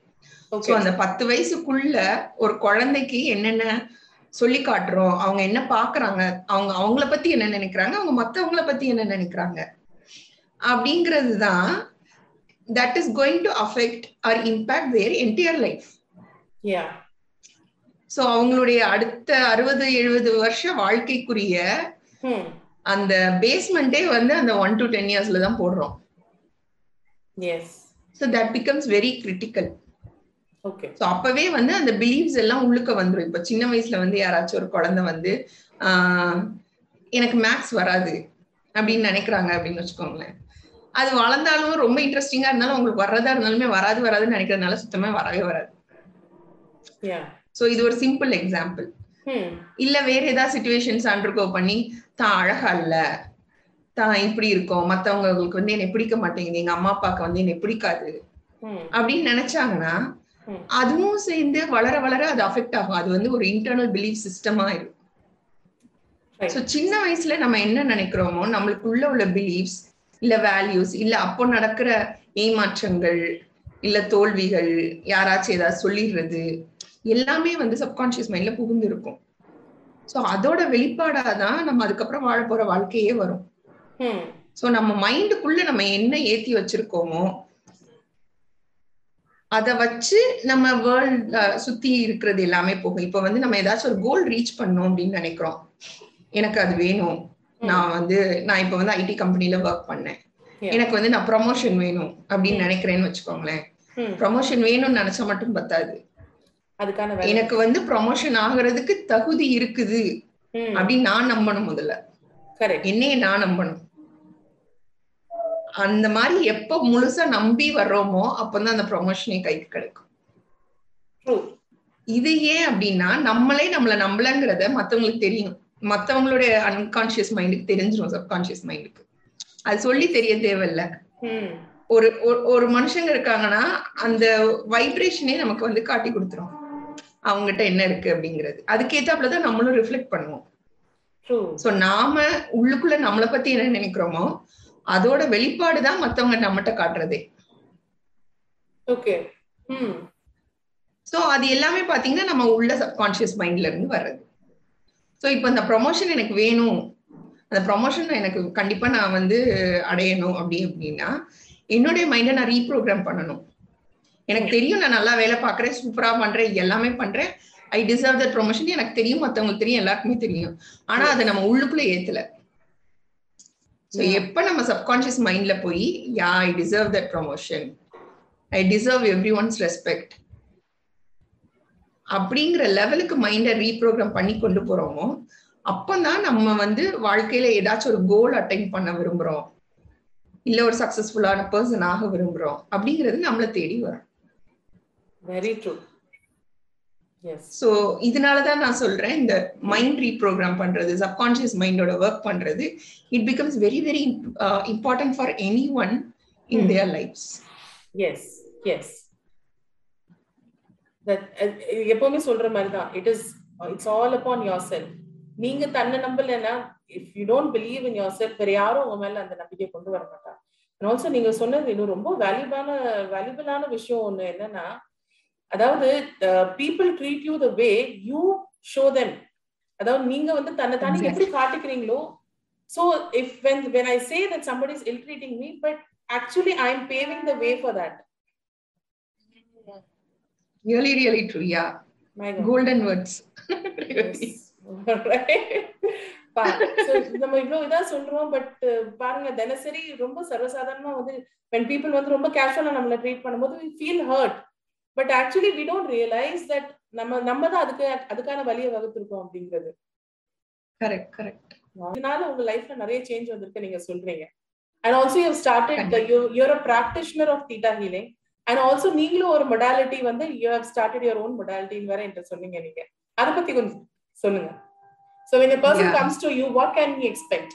ஸோ அந்த பத்து வயசுக்குள்ள ஒரு குழந்தைக்கு என்னென்ன சொல்லி காட்டுறோம். அவங்க என்ன பாக்குறாங்க? அவங்க அவங்கள பத்தி என்ன நினைக்கிறாங்க? அவங்க மத்தவங்கள பத்தி என்ன நினைக்கிறாங்க? அப்படிங்கிறது தான் that is going to affect or impact their entire life so அவங்களுடைய அடுத்த அறுபது எழுபது வருஷ வாழ்க்கைக்குரிய ம் அந்த பேஸ்மெண்டே வந்து அந்த ஒன் டு டென் இயர்ஸ்ல தான் போடுறோம். Yes so that becomes very critical okay so அப்பவே வந்து அந்த பிலீவ்ஸ் எல்லாம் உள்ளுக்க வந்துரும். இப்போ சின்ன வயசுல வந்து யாராச்சும் ஒரு குழந்தை வந்து எனக்கு மேக்ஸ் வராது அப்படின்னு நினைக்கிறாங்க அப்படின்னு வச்சுக்கோங்களேன். அது வளர்ந்தாலும் ரொம்ப இன்ட்ரெஸ்டிங்கா இருந்தாலும் உங்களுக்கு வர்றதா இருந்தாலுமே வராது வராதுன்னு நினைக்கிறதுனால சுத்தமா வரவே வராது. ஸோ இது ஒரு சிம்பிள் எக்ஸாம்பிள் ம் இல்ல வேற ஏதாவது சுச்சுவேஷன்ஸ் அண்டர்கோ பண்ணி தான் அழகா இல்ல. தான் இப்படி இருக்கும். மத்தவங்களுக்கு வந்து என்னை பிடிக்க மாட்டேங்குது. எங்க அம்மா அப்பாவுக்கு வந்து என்னை பிடிக்காது. ம் அப்படின்னு நினைச்சாங்கன்னா. அதுவும் சேர்ந்து வளர வளர அது அஃபெக்ட் ஆகும். அது வந்து ஒரு இன்டர்னல் பிலீஃப் சிஸ்டமா இருக்கும். ஸோ சின்ன வயசுல நம்ம என்ன நினைக்கிறோமோ நம்மளுக்குள்ள உள்ள பிலீஃப்ஸ் இல்ல வேல்யூஸ் இல்ல அப்போ நடக்கிற ஏமாற்றங்கள் இல்ல தோல்விகள் யாராச்சும் ஏதாவது சொல்லிடுறது எல்லாமே வந்து சப்கான்சியஸ் மைண்ட்ல புகுந்து இருக்கும். ஸோ அதோட வெளிப்பாடாதான் நம்ம அதுக்கப்புறம் வாழ போற வாழ்க்கையே வரும். ஸோ நம்ம மைண்டுக்குள்ள நம்ம என்ன ஏத்தி வச்சிருக்கோமோ அதை வச்சு நம்ம வேர்ல்ட் சுத்தி இருக்கிறது எல்லாமே போகும். இப்ப வந்து நம்ம ஏதாச்சும் ஒரு கோல் ரீச் பண்ணோம் அப்படின்னு நினைக்கிறோம். எனக்கு அது வேணும். நான் வந்து நான் இப்ப வந்து ஐடி கம்பெனில ஒர்க் பண்ணேன். எனக்கு வந்து நான் ப்ரமோஷன் வேணும் அப்படின்னு நினைக்கிறேன்னு வச்சுக்கோங்களேன். ப்ரமோஷன் வேணும்னு நினைச்சா மட்டும் பத்தாது. அதுக்கான எனக்கு வந்து ப்ரமோஷன் ஆகுறதுக்கு தகுதி இருக்குது. அப்படின்னு நான் நம்பணும் முதல்ல. என்னைய நான் நம்பணும். அந்த மாதிரி எப்ப முழுசா நம்பி வர்றோமோ அப்பதான் அந்த ப்ரொமோஷனே கைக்கு கிடைக்கும். இது ஏன் அப்படின்னா நம்மளே நம்மள நம்பலங்கிறத மத்தவங்களுக்கு தெரியும். மத்தவங்களுடைய அன்கான்சியஸ் மைண்டுக்கு தெரிஞ்சிரும் சப்கான்சியஸ் மைண்டுக்கு அது சொல்லி தெரிய தேவையில்ல. ஒரு ஒரு- மனுஷங்க இருக்காங்கன்னா அந்த வைப்ரேஷனே நமக்கு வந்து காட்டி கொடுத்துரும். அவங்ககிட்ட என்ன இருக்கு அப்படிங்கிறது. அதுக்கேத்தாப்புலதான் நம்மளும் ரிஃப்ளெக்ட் பண்ணுவோம். சோ நாம உள்ளுக்குள்ள நம்மளை பத்தி என்ன நினைக்கிறோமோ அதோட வெளிப்பாடு தான் மத்தவங்க நம்மகிட்ட காட்டுறதே. ஓகே ம் சோ அது எல்லாமே பாத்தீங்கன்னா நம்ம உள்ள சப்கான்சியஸ் மைண்ட்ல இருந்து வர்றது. சோ இப்போ இந்த ப்ரொமோஷன் எனக்கு வேணும். அந்த ப்ரொமோஷன் எனக்கு கண்டிப்பா நான் வந்து அடையணும் அப்படி அப்படின்னா என்னுடைய மைண்டை நான் ரீப்ரோக்ராம் பண்ணணும். எனக்கு தெரியும் நான் நல்லா வேலை பார்க்கறேன் சூப்பரா பண்றேன் எல்லாமே பண்றேன். ஐ டிசர்வ் தட் ப்ரொமோஷன் எனக்கு தெரியும் மத்தவங்களுக்கு தெரியும் எல்லாருக்குமே தெரியும். ஆனா அதை நம்ம உள்ளுக்குள்ள ஏத்தல. Yeah. எப்ப நம்ம சப்கான்சியஸ் மைண்ட்ல போய் yeah I deserve that promotion I deserve everyone's respect அப்படிங்கிற லெவலுக்கு மைண்டை ரீப்ரோக்ராம் பண்ணி கொண்டு போறோமோ அப்பதான் நம்ம வந்து வாழ்க்கையில ஏதாச்சும் ஒரு கோல் அட்டைன் பண்ண விரும்புறோம். இல்ல ஒரு சக்சஸ்ஃபுல்லான பர்சன் ஆக விரும்புறோம். அப்படிங்கிறது நம்மள தேடி வரும். வெரி ட்ரூ எஸ் சோ இதனாலதான் நான் சொல்றேன் இந்த மைண்ட் ரீப்ரோக்ராம் பண்றது சப்கான்சியஸ் மைண்டோட ஒர்க் பண்றது it becomes very very important for anyone in Hmm. Their lives yes yes எப்பவுமே சொல்ற மாதிரி தான் it is it's all upon yourself நீங்க தன்னை நம்பலைன்னா if you don't believe in yourself வேற யாரும் உங்க மேல அந்த நம்பிக்கை கொண்டு வர மாட்டாங்க. அண்ட் ஆல்சோ நீங்க சொன்னது இன்னும் ரொம்ப வேல்யூபான வேல்யூபிளான விஷயம் ஒண்ணு என்னன்னா அதாவது people treat you the way you show them அதாவது நீங்க வந்து தன்னை தானே எப்படி காட்டிக்கிறீங்களோ so if when when I say that somebody is ill treating me but actually I am paving the way for that really really true yeah golden words நம்ம இவ்வளவு இதா சொல்றோம் பட் பாருங்க தினசரி ரொம்ப சர்வசாதாரணமா வந்து when people வந்து ரொம்ப கேஷுவலா நம்மள ட்ரீட் பண்ணும்போது feel hurt. But actually we don't realize that நம்ம நம்ம தான் அதுக்கு அதுக்கான வழியை வகுத்திருக்கோம் அப்படிங்கிறது. கரெக்ட் கரெக்ட் அதனால உங்க லைஃப்ல நிறைய சேஞ்ச் வந்திருக்கு நீங்க சொல்றீங்க. And also you started your a practitioner of theta healing and also நீங்களும் ஒரு மொடாலிட்டி வந்து you have started your own மொடாலிட்டின்னு வேற என்கிட்ட சொன்னீங்க நீங்க. அதை பத்தி கொஞ்சம் சொல்லுங்க. So when a person Yeah. comes to you, what can he expect?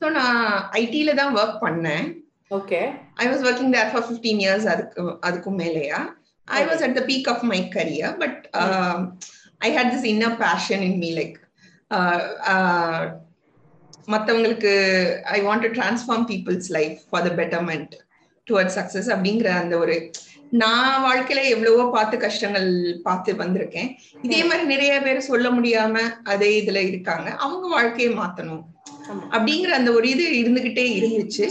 So நான் ஐடில தான் ஒர்க் பண்ணேன். Okay. I was working there for fifteen years அதுக்கு அதுக்கும் மேலேயா? I was at the peak of my career but I had this inner passion in me like மற்றவங்களுக்கு I want to transform people's life for the betterment toward success அப்படிங்கிற அந்த ஒரு நான் வாழ்க்கையில எவ்வளவோ பார்த்து கஷ்டங்கள் பார்த்து வந்திருக்கேன். இதே மாதிரி நிறைய பேர் சொல்ல முடியாம அதே இதுல இருக்காங்க. அவங்க வாழ்க்கையை மாத்தணும். அப்படிங்கிற அந்த ஒரு இது இருந்துகிட்டே இருந்துச்சு.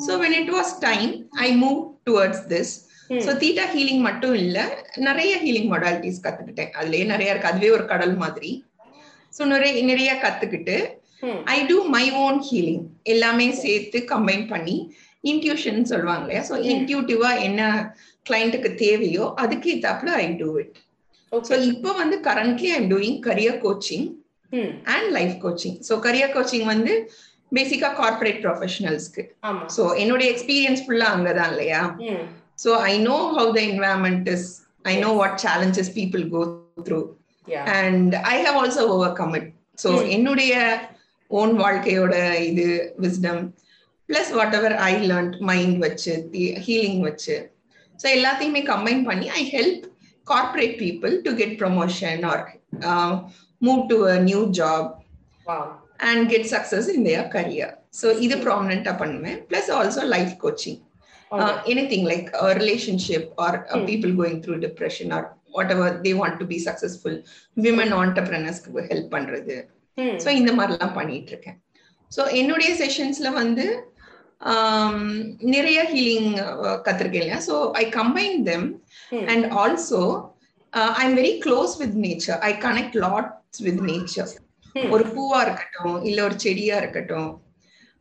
So when it was time I move towards this Hmm. So theta healing மட்டும் இல்ல நிறைய ஹீலிங் மொடாலிட்டிஸ் கத்துக்கிட்டேன். அதுலயே நிறைய இருக்கு. அதுவே ஒரு கடல் மாதிரி. ஸோ நிறைய நிறைய கத்துக்கிட்டு Hmm. I do my own healing எல்லாமே சேர்த்து கம்பைன் பண்ணி இன்ட்யூஷன் சொல்லுவாங்க இல்லையா? ஸோ இன்ட்யூட்டிவா என்ன கிளைண்ட்டுக்கு தேவையோ அதுக்கு ஏத்தாப்புல ஐ டூ இட் ஸோ. இப்போ வந்து currently I'm doing career coaching Hmm. And life coaching so career coaching வந்து பேசிக்கா கார்பரேட் ப்ரொஃபஷனல்ஸ்க்கு. ஸோ என்னுடைய எக்ஸ்பீரியன்ஸ் ஃபுல்லா அங்கதான் இல்லையா. So I know how the environment is I know what challenges people go through. And I have also overcome it so. என்னுடைய own வாழ்க்கையோட இது wisdom plus whatever I learn mind வச்சு healing வச்சு. So எல்லாத்தையுமே combine பண்ணி I help corporate people to get promotion or move to a new job Wow. And get success in their career so இது ப்ராமினெண்டா பண்ணுவேன் plus also life coaching Okay. anything like a relationship or uh, Hmm. people going through depression or whatever they want to be successful women entrepreneurs help பண்றது Hmm. So இந்த மாதிரிலாம் பண்ணிட்டு இருக்கேன் so என்னுடைய செஷன்ஸ்ல வந்து நிறைய ஹீலிங் கத்திருக்கேன் இல்லையா so I combine them and also I am very close with nature I connect lots with nature ஒரு பூவா இருக்கட்டும் இல்ல ஒரு செடியா இருக்கட்டும்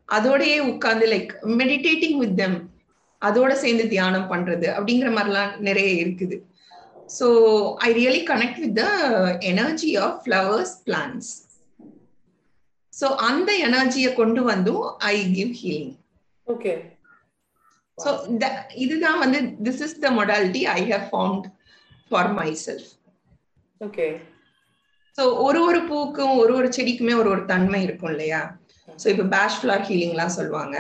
அதோடயே உட்கார்ந்து லைக் மெடிடேட்டிங் வித் தெம் அதோட சேர்ந்து தியானம் பண்றது அப்படிங்கிற மாதிரிலாம் நிறைய இருக்குது. So I really connect with the energy of flowers plants so அந்த எனர்ஜியை கொண்டு வந்தும் I give healing okay so இதுதான் வந்து this is the modality I have found for myself okay so ஒரு ஒரு பூக்கும் ஒரு ஒரு செடிக்குமே ஒரு ஒரு தன்மை இருக்கும் இல்லையா? ஸோ இப்போ பேஷ் ஃபிளார் ஹீலிங்லாம் சொல்லுவாங்க.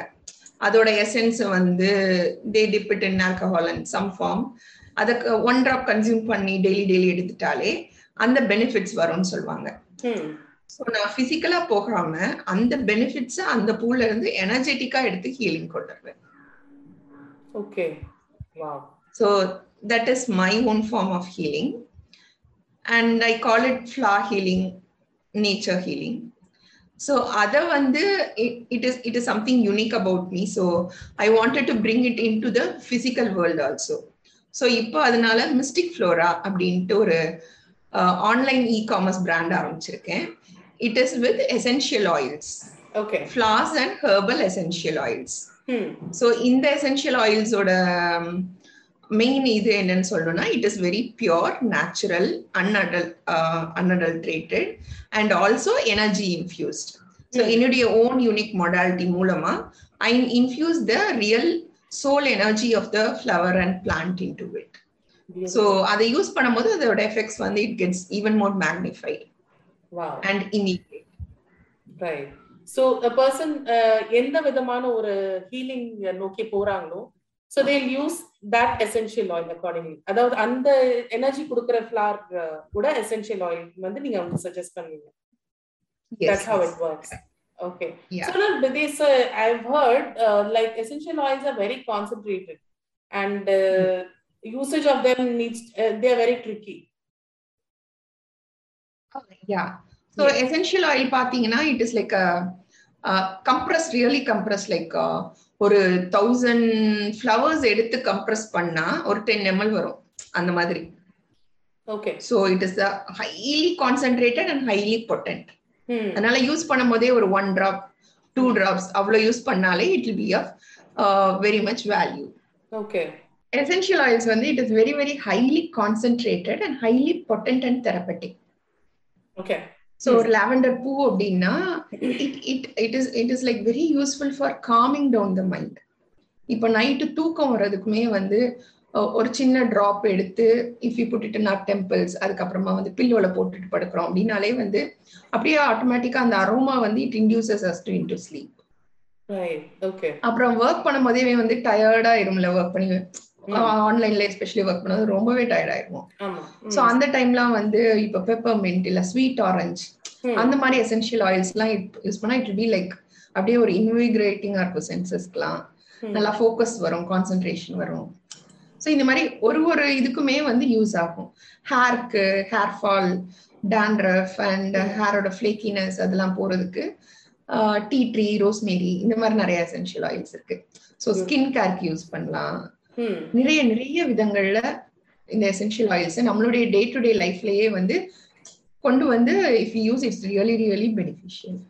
அதோட எசன்ஸ் வந்து they dip it in alcohol and some form அதுக்கு ஒன் ட்ராப் கன்சியூம் பண்ணி டெய்லி டெய்லி எடுத்துட்டாலே அந்த பெனிஃபிட்ஸ் வரும்னு சொல்லுவாங்க. ஸோ நான் பிசிக்கலா போகாம அந்த பெனிஃபிட்ஸ் அந்த பூல இருந்து எனர்ஜெட்டிக்கா எடுத்து ஹீலிங் கொண்டு வருவேன். Okay so that is my own form of healing and I call it flower healing nature healing so அதை வந்து it is it is something unique about me so I wanted to bring it into the physical world also so இப்போ அதனால mystic Flora அப்படின்ட்டு ஒரு online e commerce brand ஆரம்பிச்சிருக்கேன். It is with essential oils okay flowers and herbal essential oils so இந்த essential ஆயில்ஸோட main இது என்னன்னு சொல்லணும்னா it is very pure natural unadulterated unadulterated and also energy infused so என்னுடைய own unique modality மூலமா I infuse the real soul energy of the flower and plant into it so அதை use பண்ணும்போது அதோட effects வந்து it gets even more magnified wow and immediate right so person எந்த விதமான ஒரு ஹீலிங் நோக்கி போறாங்களோ so they use that essential oil accordingly அதாவது அந்த எனர்ஜி கொடுக்குற ஃபிளார் கூட எசென்ஷியல் ஆயில் வந்து நீங்க அவங்க சஜஸ்ட் பண்ணுவீங்க. That's how it works Okay. Yeah. So now, with this, uh, I've heard uh, like essential oils are very concentrated, and uh, usage of them needs uh, they are very tricky. Yeah so essential oil பார்த்தீங்கன்னா it is like compress really compress like ஒரு thousand flowers எடுத்து compress பண்ணா ஒரு ten ML வரும் அந்த மாதிரி Okay. So it is highly concentrated and highly potent. அதனால use பண்ணும் போதே ஒரு ஒன் டிராப் டூ டிராப்ஸ் அவ்வளோ யூஸ் பண்ணாலே it will be of very much value Okay. Essential oils வந்து it is very very highly concentrated and highly potent and therapeutic Okay. So ஒரு lavender பூ அப்படின்னா it it it is it is like very useful for calming down the mind இப்போ night தூக்கம் வர்றதுக்குமே வந்து ஒரு சின்ன ட்ராப் எடுத்து if you put it in our temples அதுக்கப்புறமா வந்து பில்லோல போட்டுட்டு படுக்கிறோம் அப்படின்னாலே வந்து அப்படியே ஆட்டோமேட்டிக்கா அந்த அரோமா வந்து it induces us to into sleep. அப்புறம் ஒர்க் பண்ணும் போதே வந்து டயர்டா இரும்ல ஒர்க் பண்ணி ஆன்லைன்ல எஸ்பெஷலி ஒர்க் பண்ணது ரொம்பவே டயர்ட் ஆமா. ஸோ அந்த டைம்லாம் வந்து இப்போ பெப்பர் மின்ட் இல்ல ஸ்வீட் ஆரஞ்சு. அந்த மாதிரி எசென்ஷியல் ஆயில்ஸ் எல்லாம் யூஸ் பண்ணா இட் பி லைக் அப்படியே ஒரு இன்விகிரேட்டிங்கா இருக்கும் சென்சஸ்க்குலாம். நல்லா ஃபோக்கஸ் வரும் கான்சென்ட்ரேஷன் வரும். ஸோ இந்த மாதிரி ஒரு ஒரு இதுக்குமே வந்து யூஸ் ஆகும். ஹேர்க்கு ஹேர் ஃபால் டேண்ட்ரஃப் அண்ட் ஹேரோட ஃபிளேக்கினஸ் அதெல்லாம் போறதுக்கு டீ ட்ரீ ரோஸ்மேரி இந்த மாதிரி நிறைய எசென்ஷியல் ஆயில்ஸ் இருக்கு. ஸோ ஸ்கின் கேருக்கு யூஸ் பண்ணலாம். நிறைய நிறைய விதங்கள்ல இந்த எசென்ஷியல் ஆயில்ஸ் நம்மளுடைய டே டு டே லைஃப்லயே வந்து கொண்டு வந்து if use it's really really beneficial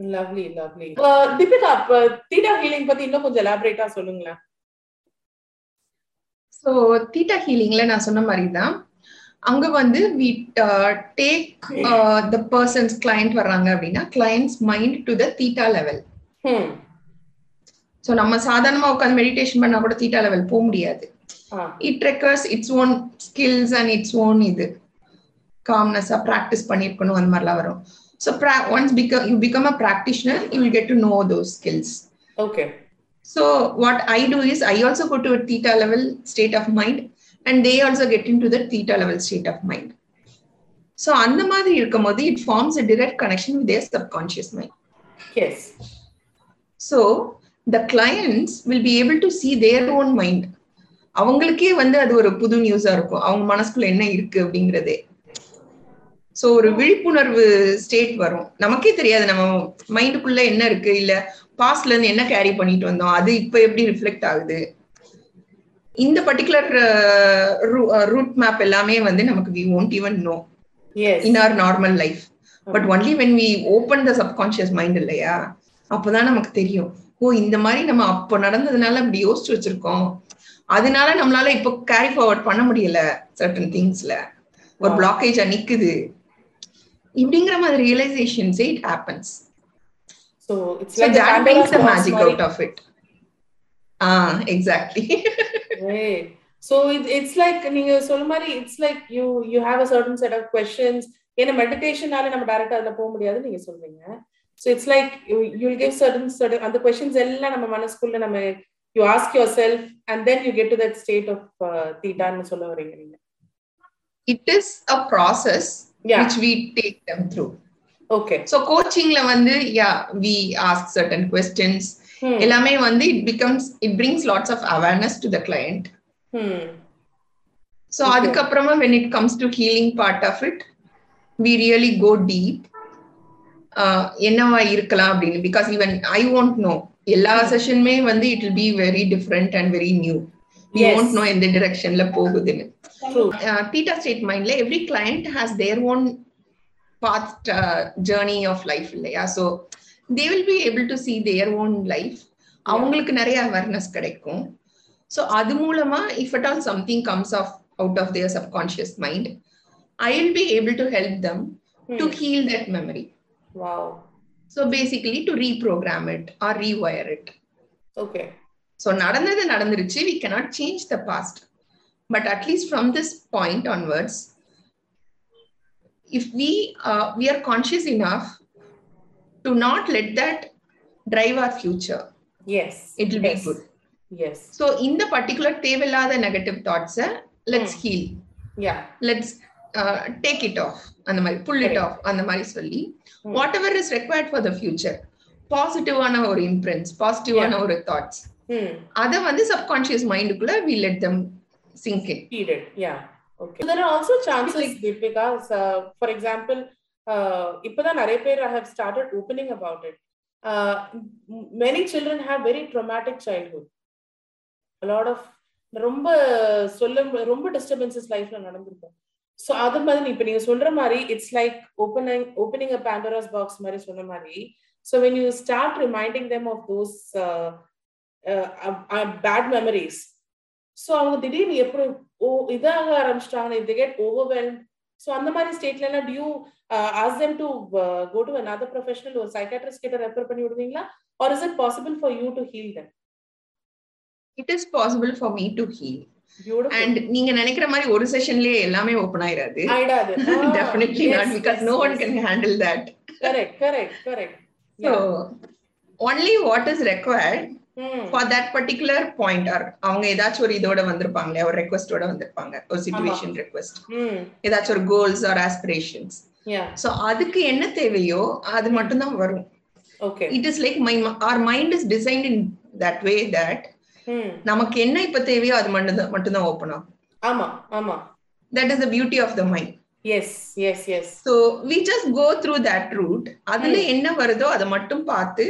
Lovely, lovely. Uh, Deepika, uh, theta healing பத்தி இன்னும் கொஞ்சம் ஆ சொல்லுங்களேன். ஸோ தீட்டா ஹீலிங்ல நான் சொன்ன மாதிரி தான் அங்க வந்து we take the persons client வர்றாங்க அப்படின்னா clients mind to the theta level. So நம்ம சாதாரணமா உட்காந்து மெடிடேஷன் பண்ணா கூட தீட்டா லெவல் போக முடியாது Ah. It requires its own skills and its own இது காம்னஸா ப்ராக்டிஸ் பண்ணிருக்கணும் அந்த மாதிரிலாம் வரும் so once become you become a practitioner you will get to know those skills Okay. So what I do is I also go to a theta level state of mind and they also get into the theta level state of mind. So அந்த மாதிரி இருக்கும்போது it forms a direct connection with their subconscious mind. Yes. So the clients will be able to see their own mind. அவங்களுக்கே வந்து அது ஒரு புது நியூஸா இருக்கும். அவங்க மனசுக்குள்ள என்ன இருக்கு அப்படிங்கறதே. சோ ஒரு விழிப்புணர்வு ஸ்டேட் வரும். நமக்கே தெரியாது நம்ம மைண்டுக்குள்ள என்ன இருக்கு? இல்ல பாஸ்ட்ல இருந்து என்ன கேரி பண்ணிட்டு வந்தோம்? அது இப்ப எப்படி ரிஃப்ளெக்ட் ஆகுது? இந்த பர்டிகுலர் ரூட் மேப் எல்லாமே வந்து நமக்கு we won't even know in our normal life but only when we open the subconscious mind இல்லையா? அப்பதான் நமக்கு தெரியும். ஓ இந்த மாதிரி நம்ம அப்போ நடந்ததுனால இப்படி யோசிச்சு வச்சிருக்கோம். அதனால நம்மளால இப்போ கேரி ஃபார்வர்ட் பண்ண முடியல சர்டன் திங்ஸ்ல ஒரு. பிளாக்கேஜா நிக்குது. இப்படிங்கிற மாதிரி ரியலைசேஷன்ஸே it happens so it's so like that makes the magic out of it ah exactly so it it's like நீங்க சொல்ல மாதிரி it's like you you have a certain set of questions ஏன்னா மெடிடேஷனால நம்ம டைரக்டா அதுல போக முடியாது நீங்க சொல்றீங்க. So it's like you give certain certain அந்த கொஸ்டின்ஸ் எல்லாம் நம்ம மனசுக்குள்ள நம்ம you ask yourself and then you get to that state of தீட்டான்னு சொல்ல வரீங்க நீங்க it is a process Yeah. Which we take them through okay so கோச்சிங்ல வந்து yeah we ask certain questions எல்லாமே வந்து it becomes it brings lots of awareness to the client so Okay. அதுக்கப்புறமா when it comes to healing part of it we really go deep என்னவா இருக்கலாம் அப்படின்னு. Because even I won't know எல்லா செஷனுமே வந்து it will be very different and very new we Yes. Won't know எந்த டிரெக்ஷன்ல போகுதுன்னு. தீட்டா ஸ்டேட் மைண்ட்ல every client has their own path journey of life இல்லையா? So they will be able to see their own life அவங்களுக்கு நிறைய awareness கிடைக்கும். So அது மூலமா if at all something comes of out of their subconscious mind I will be able to help them to heal that memory wow so basically to reprogram it or rewire it okay so நடந்தது நடந்துருச்சு we cannot change the past but at least from this point onwards if we we are conscious enough to not let that drive our future yes it will be good yes so இந்த particular தேவையில்லாத negative தாட்ஸை let's heel yeah let's take it off அந்த மாதிரி pull it off அந்த மாதிரி சொல்லி Hmm. Whatever is required for the future பாசிட்டிவான ஒரு இம்ப்ரென்ஸ் பாசிட்டிவான ஒரு தாட்ஸ் ம் அதை வந்து subconscious மைண்டுக்குள்ள we let them sink in period yeah. Okay. So there are also chances deepika uh, for example uh, இப்பதான் நிறைய பேர் i have started opening about it. Uh, m- many children have very traumatic childhood. A lot of ரொம்ப சொல்ல ரொம்ப disturbances லைஃப்ல நடந்திருக்கும். So அது மாதிரி இப்ப நீங்க சொல்ற மாதிரி it's like opening opening a Pandora's box மாதிரி சொன்ன மாதிரி so when you start reminding them of those bad memories so அவங்க திடீர்னு எப்படி ஓ இதாக ஆரம்பிச்சிட்டாங்க இது கெட் ஓவர்வெல்ம் ஸோ அந்த மாதிரி ஸ்டேட்ல எல்லாம் do you ask them to go to another professional ஒரு சைக்காட்ரிஸ்ட் கிட்ட ரெஃபர் பண்ணி விடுவீங்களா? Or is it possible for you to heal them it is possible for me to heal and நீங்க நினைக்கிற மாதிரி ஒரு செஷன்லயே எல்லாமே ஓபன் ஆயிராது. ஆயிடாது. Definitely not because no one can handle that correct correct correct so only what is required for that particular point or அவங்க ஏதாச்சும் ஒரு இதோட வந்திருப்பாங்களே ஒரு ரெக்வஸ்டோட வந்திருப்பாங்க ஒரு சுச்சுவேஷன் ரெக்வஸ்ட் ம் ஏதாச்சும் ஒரு கோல்ஸ் ஆர் ஆஸ்பிரேஷன்ஸ் ஸோ அதுக்கு என்ன தேவையோ அது மட்டும்தான் வரும். Okay it is like my our mind is designed in that way that நமக்கு என்ன இப்ப தேவையோ அது மட்டும்தான் மட்டும்தான் ஓப்பன் ஆகும். ஆமா ஆமா. That is the beauty of the mind yes yes yes so we just go through that route அதுல. என்ன வருதோ அதை மட்டும் பார்த்து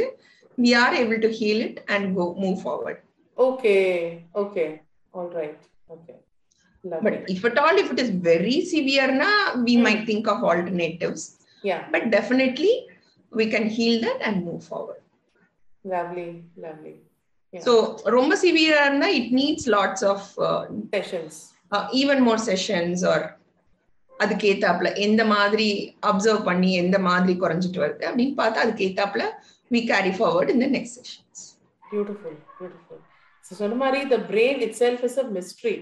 we are able to heal it and go move forward okay okay all right okay but if at all if it is very சிவியர்னா we. Might think of alternatives yeah but definitely we can heal that and move forward lovely lovely so ரொம்ப சிவியரா இருந்தா it needs lots of sessions even more sessions or அதுக்கு ஏத்தாப்புல எந்த மாதிரி observe பண்ணி எந்த மாதிரி குறைஞ்சிட்டு வருது அப்படின்னு பார்த்தா அதுக்கு ஏத்தாப்புல வி கேரி ஃபார்வர்ட் இந்த next sessions beautiful beautiful so சொன்ன மாதிரி the brain itself is a mystery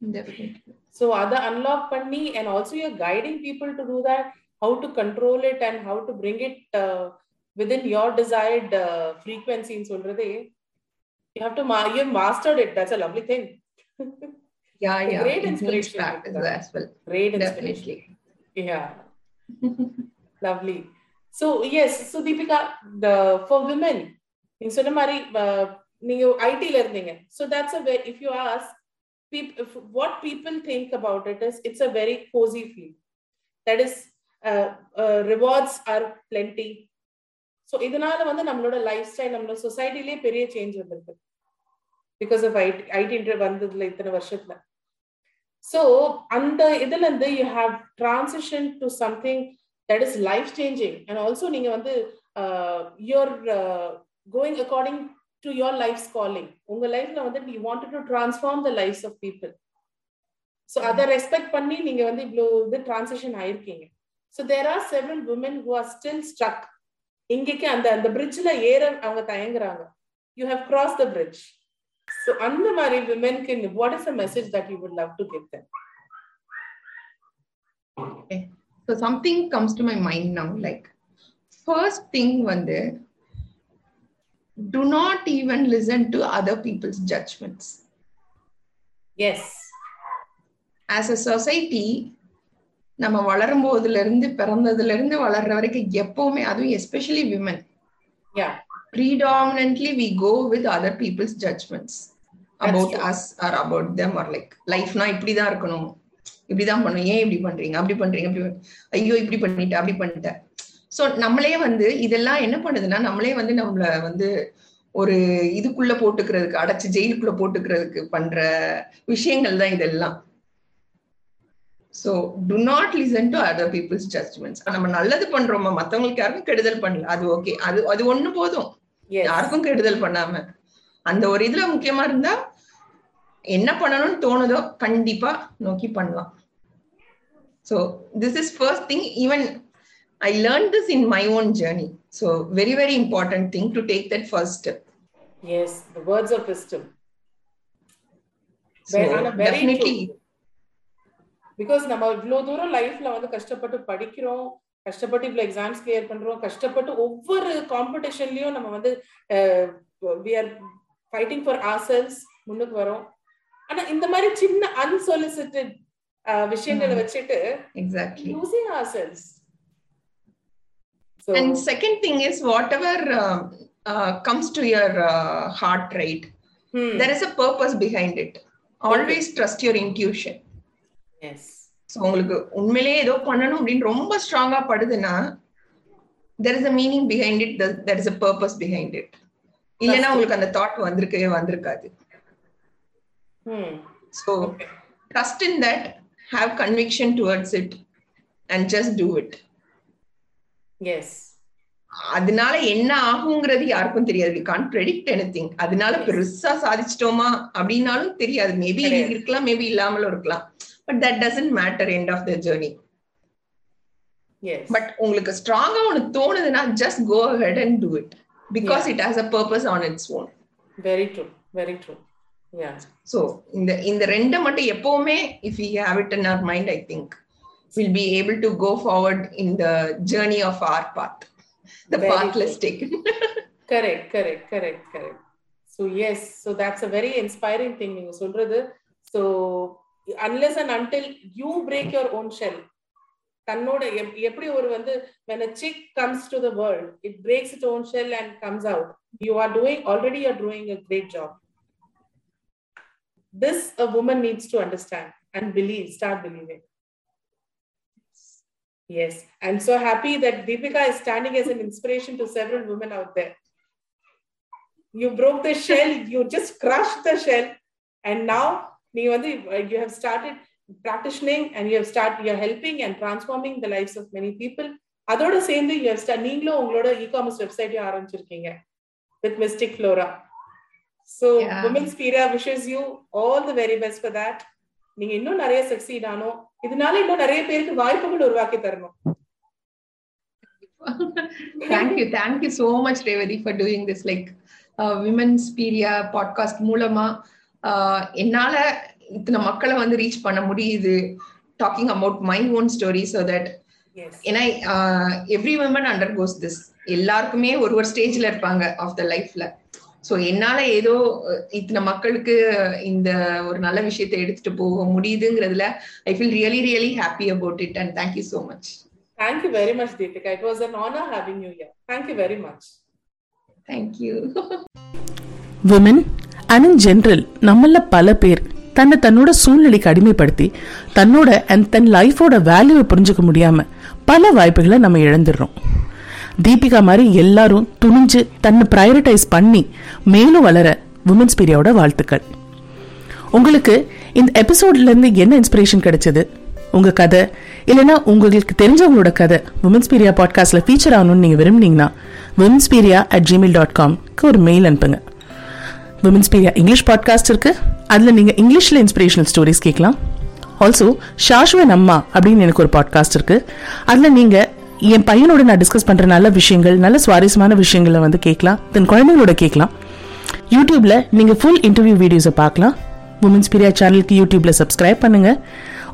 definitely so அதை அன்லாக் பண்ணி and also you're guiding people to do that how to control it and how to bring it within your desired ஃப்ரீக்வன்சின்னு சொல்றதே you have to you mastered it that's a lovely thing Yeah, A yeah. great it needs inspiration practice with that. as well. Great inspiration Definitely. Yeah, lovely. So yes, so Deepika, the for women, நீங்க சொன்ன மாதிரி uh, நீங்க ஐடில இருந்தீங்க so that's a very if you ask people if, what people think about it is it's a very cozy field that is rewards are plenty so இதனால வந்து நம்மளோட life style நம்மளோட சொசைட்டிலேயே பெரிய சேஞ்ச் வந்திருக்கு. பிகாஸ் ஆஃப் ஐடி ஐடி வந்ததுல இத்தனை வருஷத்துல. So அந்த இதுல இருந்து you have transition to something that is life changing and also நீங்க வந்து you're going according to your life calling உங்க லைஃப்ல வந்து you want to transform the lives of people so அதை ரெஸ்பெக்ட் பண்ணி நீங்க வந்து இவ்வளோ இது transition ஆயிருக்கீங்க. So there are several women who are still struck இங்கேக்கு அந்த அந்த பிரிட்ஜ்ல ஏற அவங்க தயங்குறாங்க you have cross the bridge so அந்த மாதிரி விமென்க்கு what is a message that you would love to give them So something comes to my mind now. Like, first thing, வந்து do not even listen to other people's judgments. Yes As a society, நம்ம வளரும் போதுல இருந்து பிறந்ததுல இருந்து வளர்ற வரைக்கும் எப்பவுமே அதுவும் especially women yeah predominantly we go with other people's judgments. About true. us or about them or like லைஃப்னா இப்படிதான் இருக்கணும். இப்படிதான் பண்ணணும். ஏன் இப்படி பண்றீங்க? அப்படி பண்றீங்க அப்படி ஐயோ இப்படி பண்ணிட்ட அப்படி பண்ணிட்ட. சோ நம்மளே வந்து இதெல்லாம் என்ன பண்ணுதுன்னா நம்மளே வந்து நம்மள வந்து ஒரு இதுக்குள்ள போட்டுக்கிறதுக்கு அடைச்சு ஜெயிலுக்குள்ள போட்டுக்கிறதுக்கு பண்ற விஷயங்கள் தான் இதெல்லாம். So to not listen to other people's judgments நம்ம நல்லது பண்றோமா? மத்தவங்களுக்கு யாருக்கும் கெடுதல் பண்ணல. அது ஓகே அது அது ஒண்ணு போதும். எஸ் யாருக்கும் கெடுதல் பண்ணாம. அந்த ஒரு இதுல முக்கியமா இருந்தா என்ன பண்ணணும்னு தோணுதோ கண்டிப்பா நோக்கி பண்ணலாம். So this is first thing even I learn this in my own journey so very very important thing to take that first step yes the words of wisdom so ஆனா very டெஃபினெட்லி true. பிகாஸ் நம்ம இவ்வளவு தூரம் லைஃப்ல வந்து கஷ்டப்பட்டு படிக்கிறோம் கஷ்டப்பட்டு இவ்வளவு எக்ஸாம்ஸ் கிளியர் பண்றோம் கஷ்டப்பட்டு ஒவ்வொரு காம்படிஷன்லயும் நம்ம வந்து we are fighting for our selves முன்னுக்கு வரோம் ஆனா இந்த மாதிரி சின்ன அன்சொலிசிட்டட் விஷயங்களை. வச்சுட்டு exactly losing our selves And second thing is whatever uh, uh, comes to your uh, heart, right? There is a purpose behind it. Always trust your intuition. Yes so உங்களுக்கு உண்மையிலேயே ஏதோ பண்ணணும் அப்படின்னு ரொம்ப ஸ்ட்ராங்கா படுதுன்னா there is a meaning behind it there is a purpose behind it இல்லைன்னா உங்களுக்கு அந்த தாட் வந்திருக்கவே வந்திருக்காது. So trust in that have conviction towards it and just do it yes அதனால என்ன ஆகுங்கிறது யாருக்கும் தெரியாது. We can predict anything அதனால. பெருசா சாதிச்சிட்டோமா அப்படின்னாலும் தெரியாது. மேபி. இருக்கலாம் மேபி இல்லாமலும் இருக்கலாம். But that doesn't matter end of the journey yes but உங்களுக்கு ஸ்ட்ராங்கா ஒன்னு தோணுதுன்னா just go ahead and do it because Yeah. It has a purpose on its own very true very true yeah so இந்த இந்த ரெண்டை மட்டும் எப்பவுமே if you have it in our mind I think will be able to go forward in the journey of our path the Very path true. Less taken correct correct correct correct. So yes. So that's a very inspiring thing. நீங்க சொல்றது. So unless and until you break your own shell தன்னோட எப்- எப்படி ஒரு வந்து when a chick comes to the world it breaks its own shell and comes out you are doing already you're doing a great job this a woman needs to understand and believe start believing yes i'm so happy that deepika is standing as an inspiration to several women out there you broke the shell you just crushed the shell and now நீ வந்து you have started practicing and you have started you're helping and transforming the lives of many people அதோட சேர்ந்து you have start நீங்களும் உங்களோட e-commerce வெப்சைட்டையும் ஆரம்பிச்சிருக்கீங்க with Mystic Flora so Yeah. women's Pira wishes you all the very best for that நீங்க இன்னும் நிறைய succeed ஆனோம் இதனால இன்னும் நிறைய பேருக்கு வாய்ப்புகள் உருவாக்கி தரணும் thank you thank you so much revati for doing this like uh, women's peria podcast மூலமா uh, என்னால இத்தனை மக்களை வந்து ரீச் பண்ண முடியுது talking about my own story so that yes ஏன்னா every women undergoes this எல்லாருக்குமே ஒரு ஒரு ஸ்டேஜ்ல இருப்பாங்க ஆஃப் த லைஃப்ல ஸோ என்னால ஏதோ இத்தனை மக்களுக்கு இந்த ஒரு நல்ல விஷயத்தை எடுத்துட்டு போக முடியுதுங்கிறதுல I feel really really happy about it and thank you so much Thank you very much, Deepika. It was an honor having you here. Thank you very much. Thank you women and in general நம்மள பல பேர் தன்னை தன்னோட சூழ்நிலைக்கு அடிமைப்படுத்தி தன்னோட and தன் லைஃபோட வேல்யூவை புரிஞ்சுக்க முடியாம பல வாய்ப்புகளை நம்ம இழந்துடுறோம். தீபிகா மாதிரி எல்லாரும் துணிஞ்சு தன்னை ப்ரையரிட்டைஸ் பண்ணி மேலும் வளர உமன்ஸ் பீரியாவோட வாழ்த்துக்கள். உங்களுக்கு இந்த எபிசோட்ல இருந்து என்ன இன்ஸ்பிரேஷன் கிடைச்சது? உங்க கதை இல்லைன்னா உங்களுக்கு தெரிஞ்சவங்களோட கதை உமன்ஸ் பீரியா பாட்காஸ்ட்ல ஃபீச்சர் ஆகணும்னு நீங்க விரும்புனீங்கன்னா விமன்ஸ் பீரியா அட் ஜிமெயில் டாட் காம்க்கு ஒரு மெயில் அனுப்புங்க. விமன்ஸ் பீரியா இங்கிலீஷ் பாட்காஸ்ட் இருக்கு. அதில் நீங்கள் இங்கிலீஷில் இன்ஸ்பிரேஷனல் ஸ்டோரிஸ் கேட்கலாம் ஆல்சோ ஷாஷ்வன் அம்மா அப்படின்னு எனக்கு ஒரு பாட்காஸ்ட் இருக்கு. அதில் நீங்கள் என் பையனோட நான் டிஸ்கஸ் பண்ணுற நல்ல விஷயங்கள் நல்ல சுவாரஸ்யமான விஷயங்களை வந்து கேட்கலாம் தென் குழந்தைங்களோட கேட்கலாம் யூடியூப்ல நீங்கள் ஃபுல் இன்டர்வியூ வீடியோஸை பார்க்கலாம். உமன்ஸ் பீரியா சேனலுக்கு யூடியூப்ல சப்ஸ்கிரைப் பண்ணுங்க.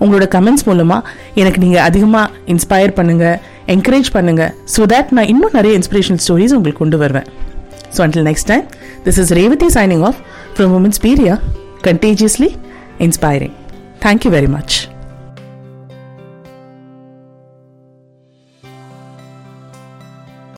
உங்களோட கமெண்ட்ஸ் மூலமா எனக்கு நீங்க அதிகமா இன்ஸ்பயர் பண்ணுங்க என்கரேஜ் பண்ணுங்க. ஸோ தட் நான் இன்னும் நிறைய இன்ஸ்பிரேஷனல் ஸ்டோரிஸ் உங்களுக்கு கொண்டு வருவேன். So until next time, this is Revati signing off from Women's Peria, contagiously inspiring. Thank you very much.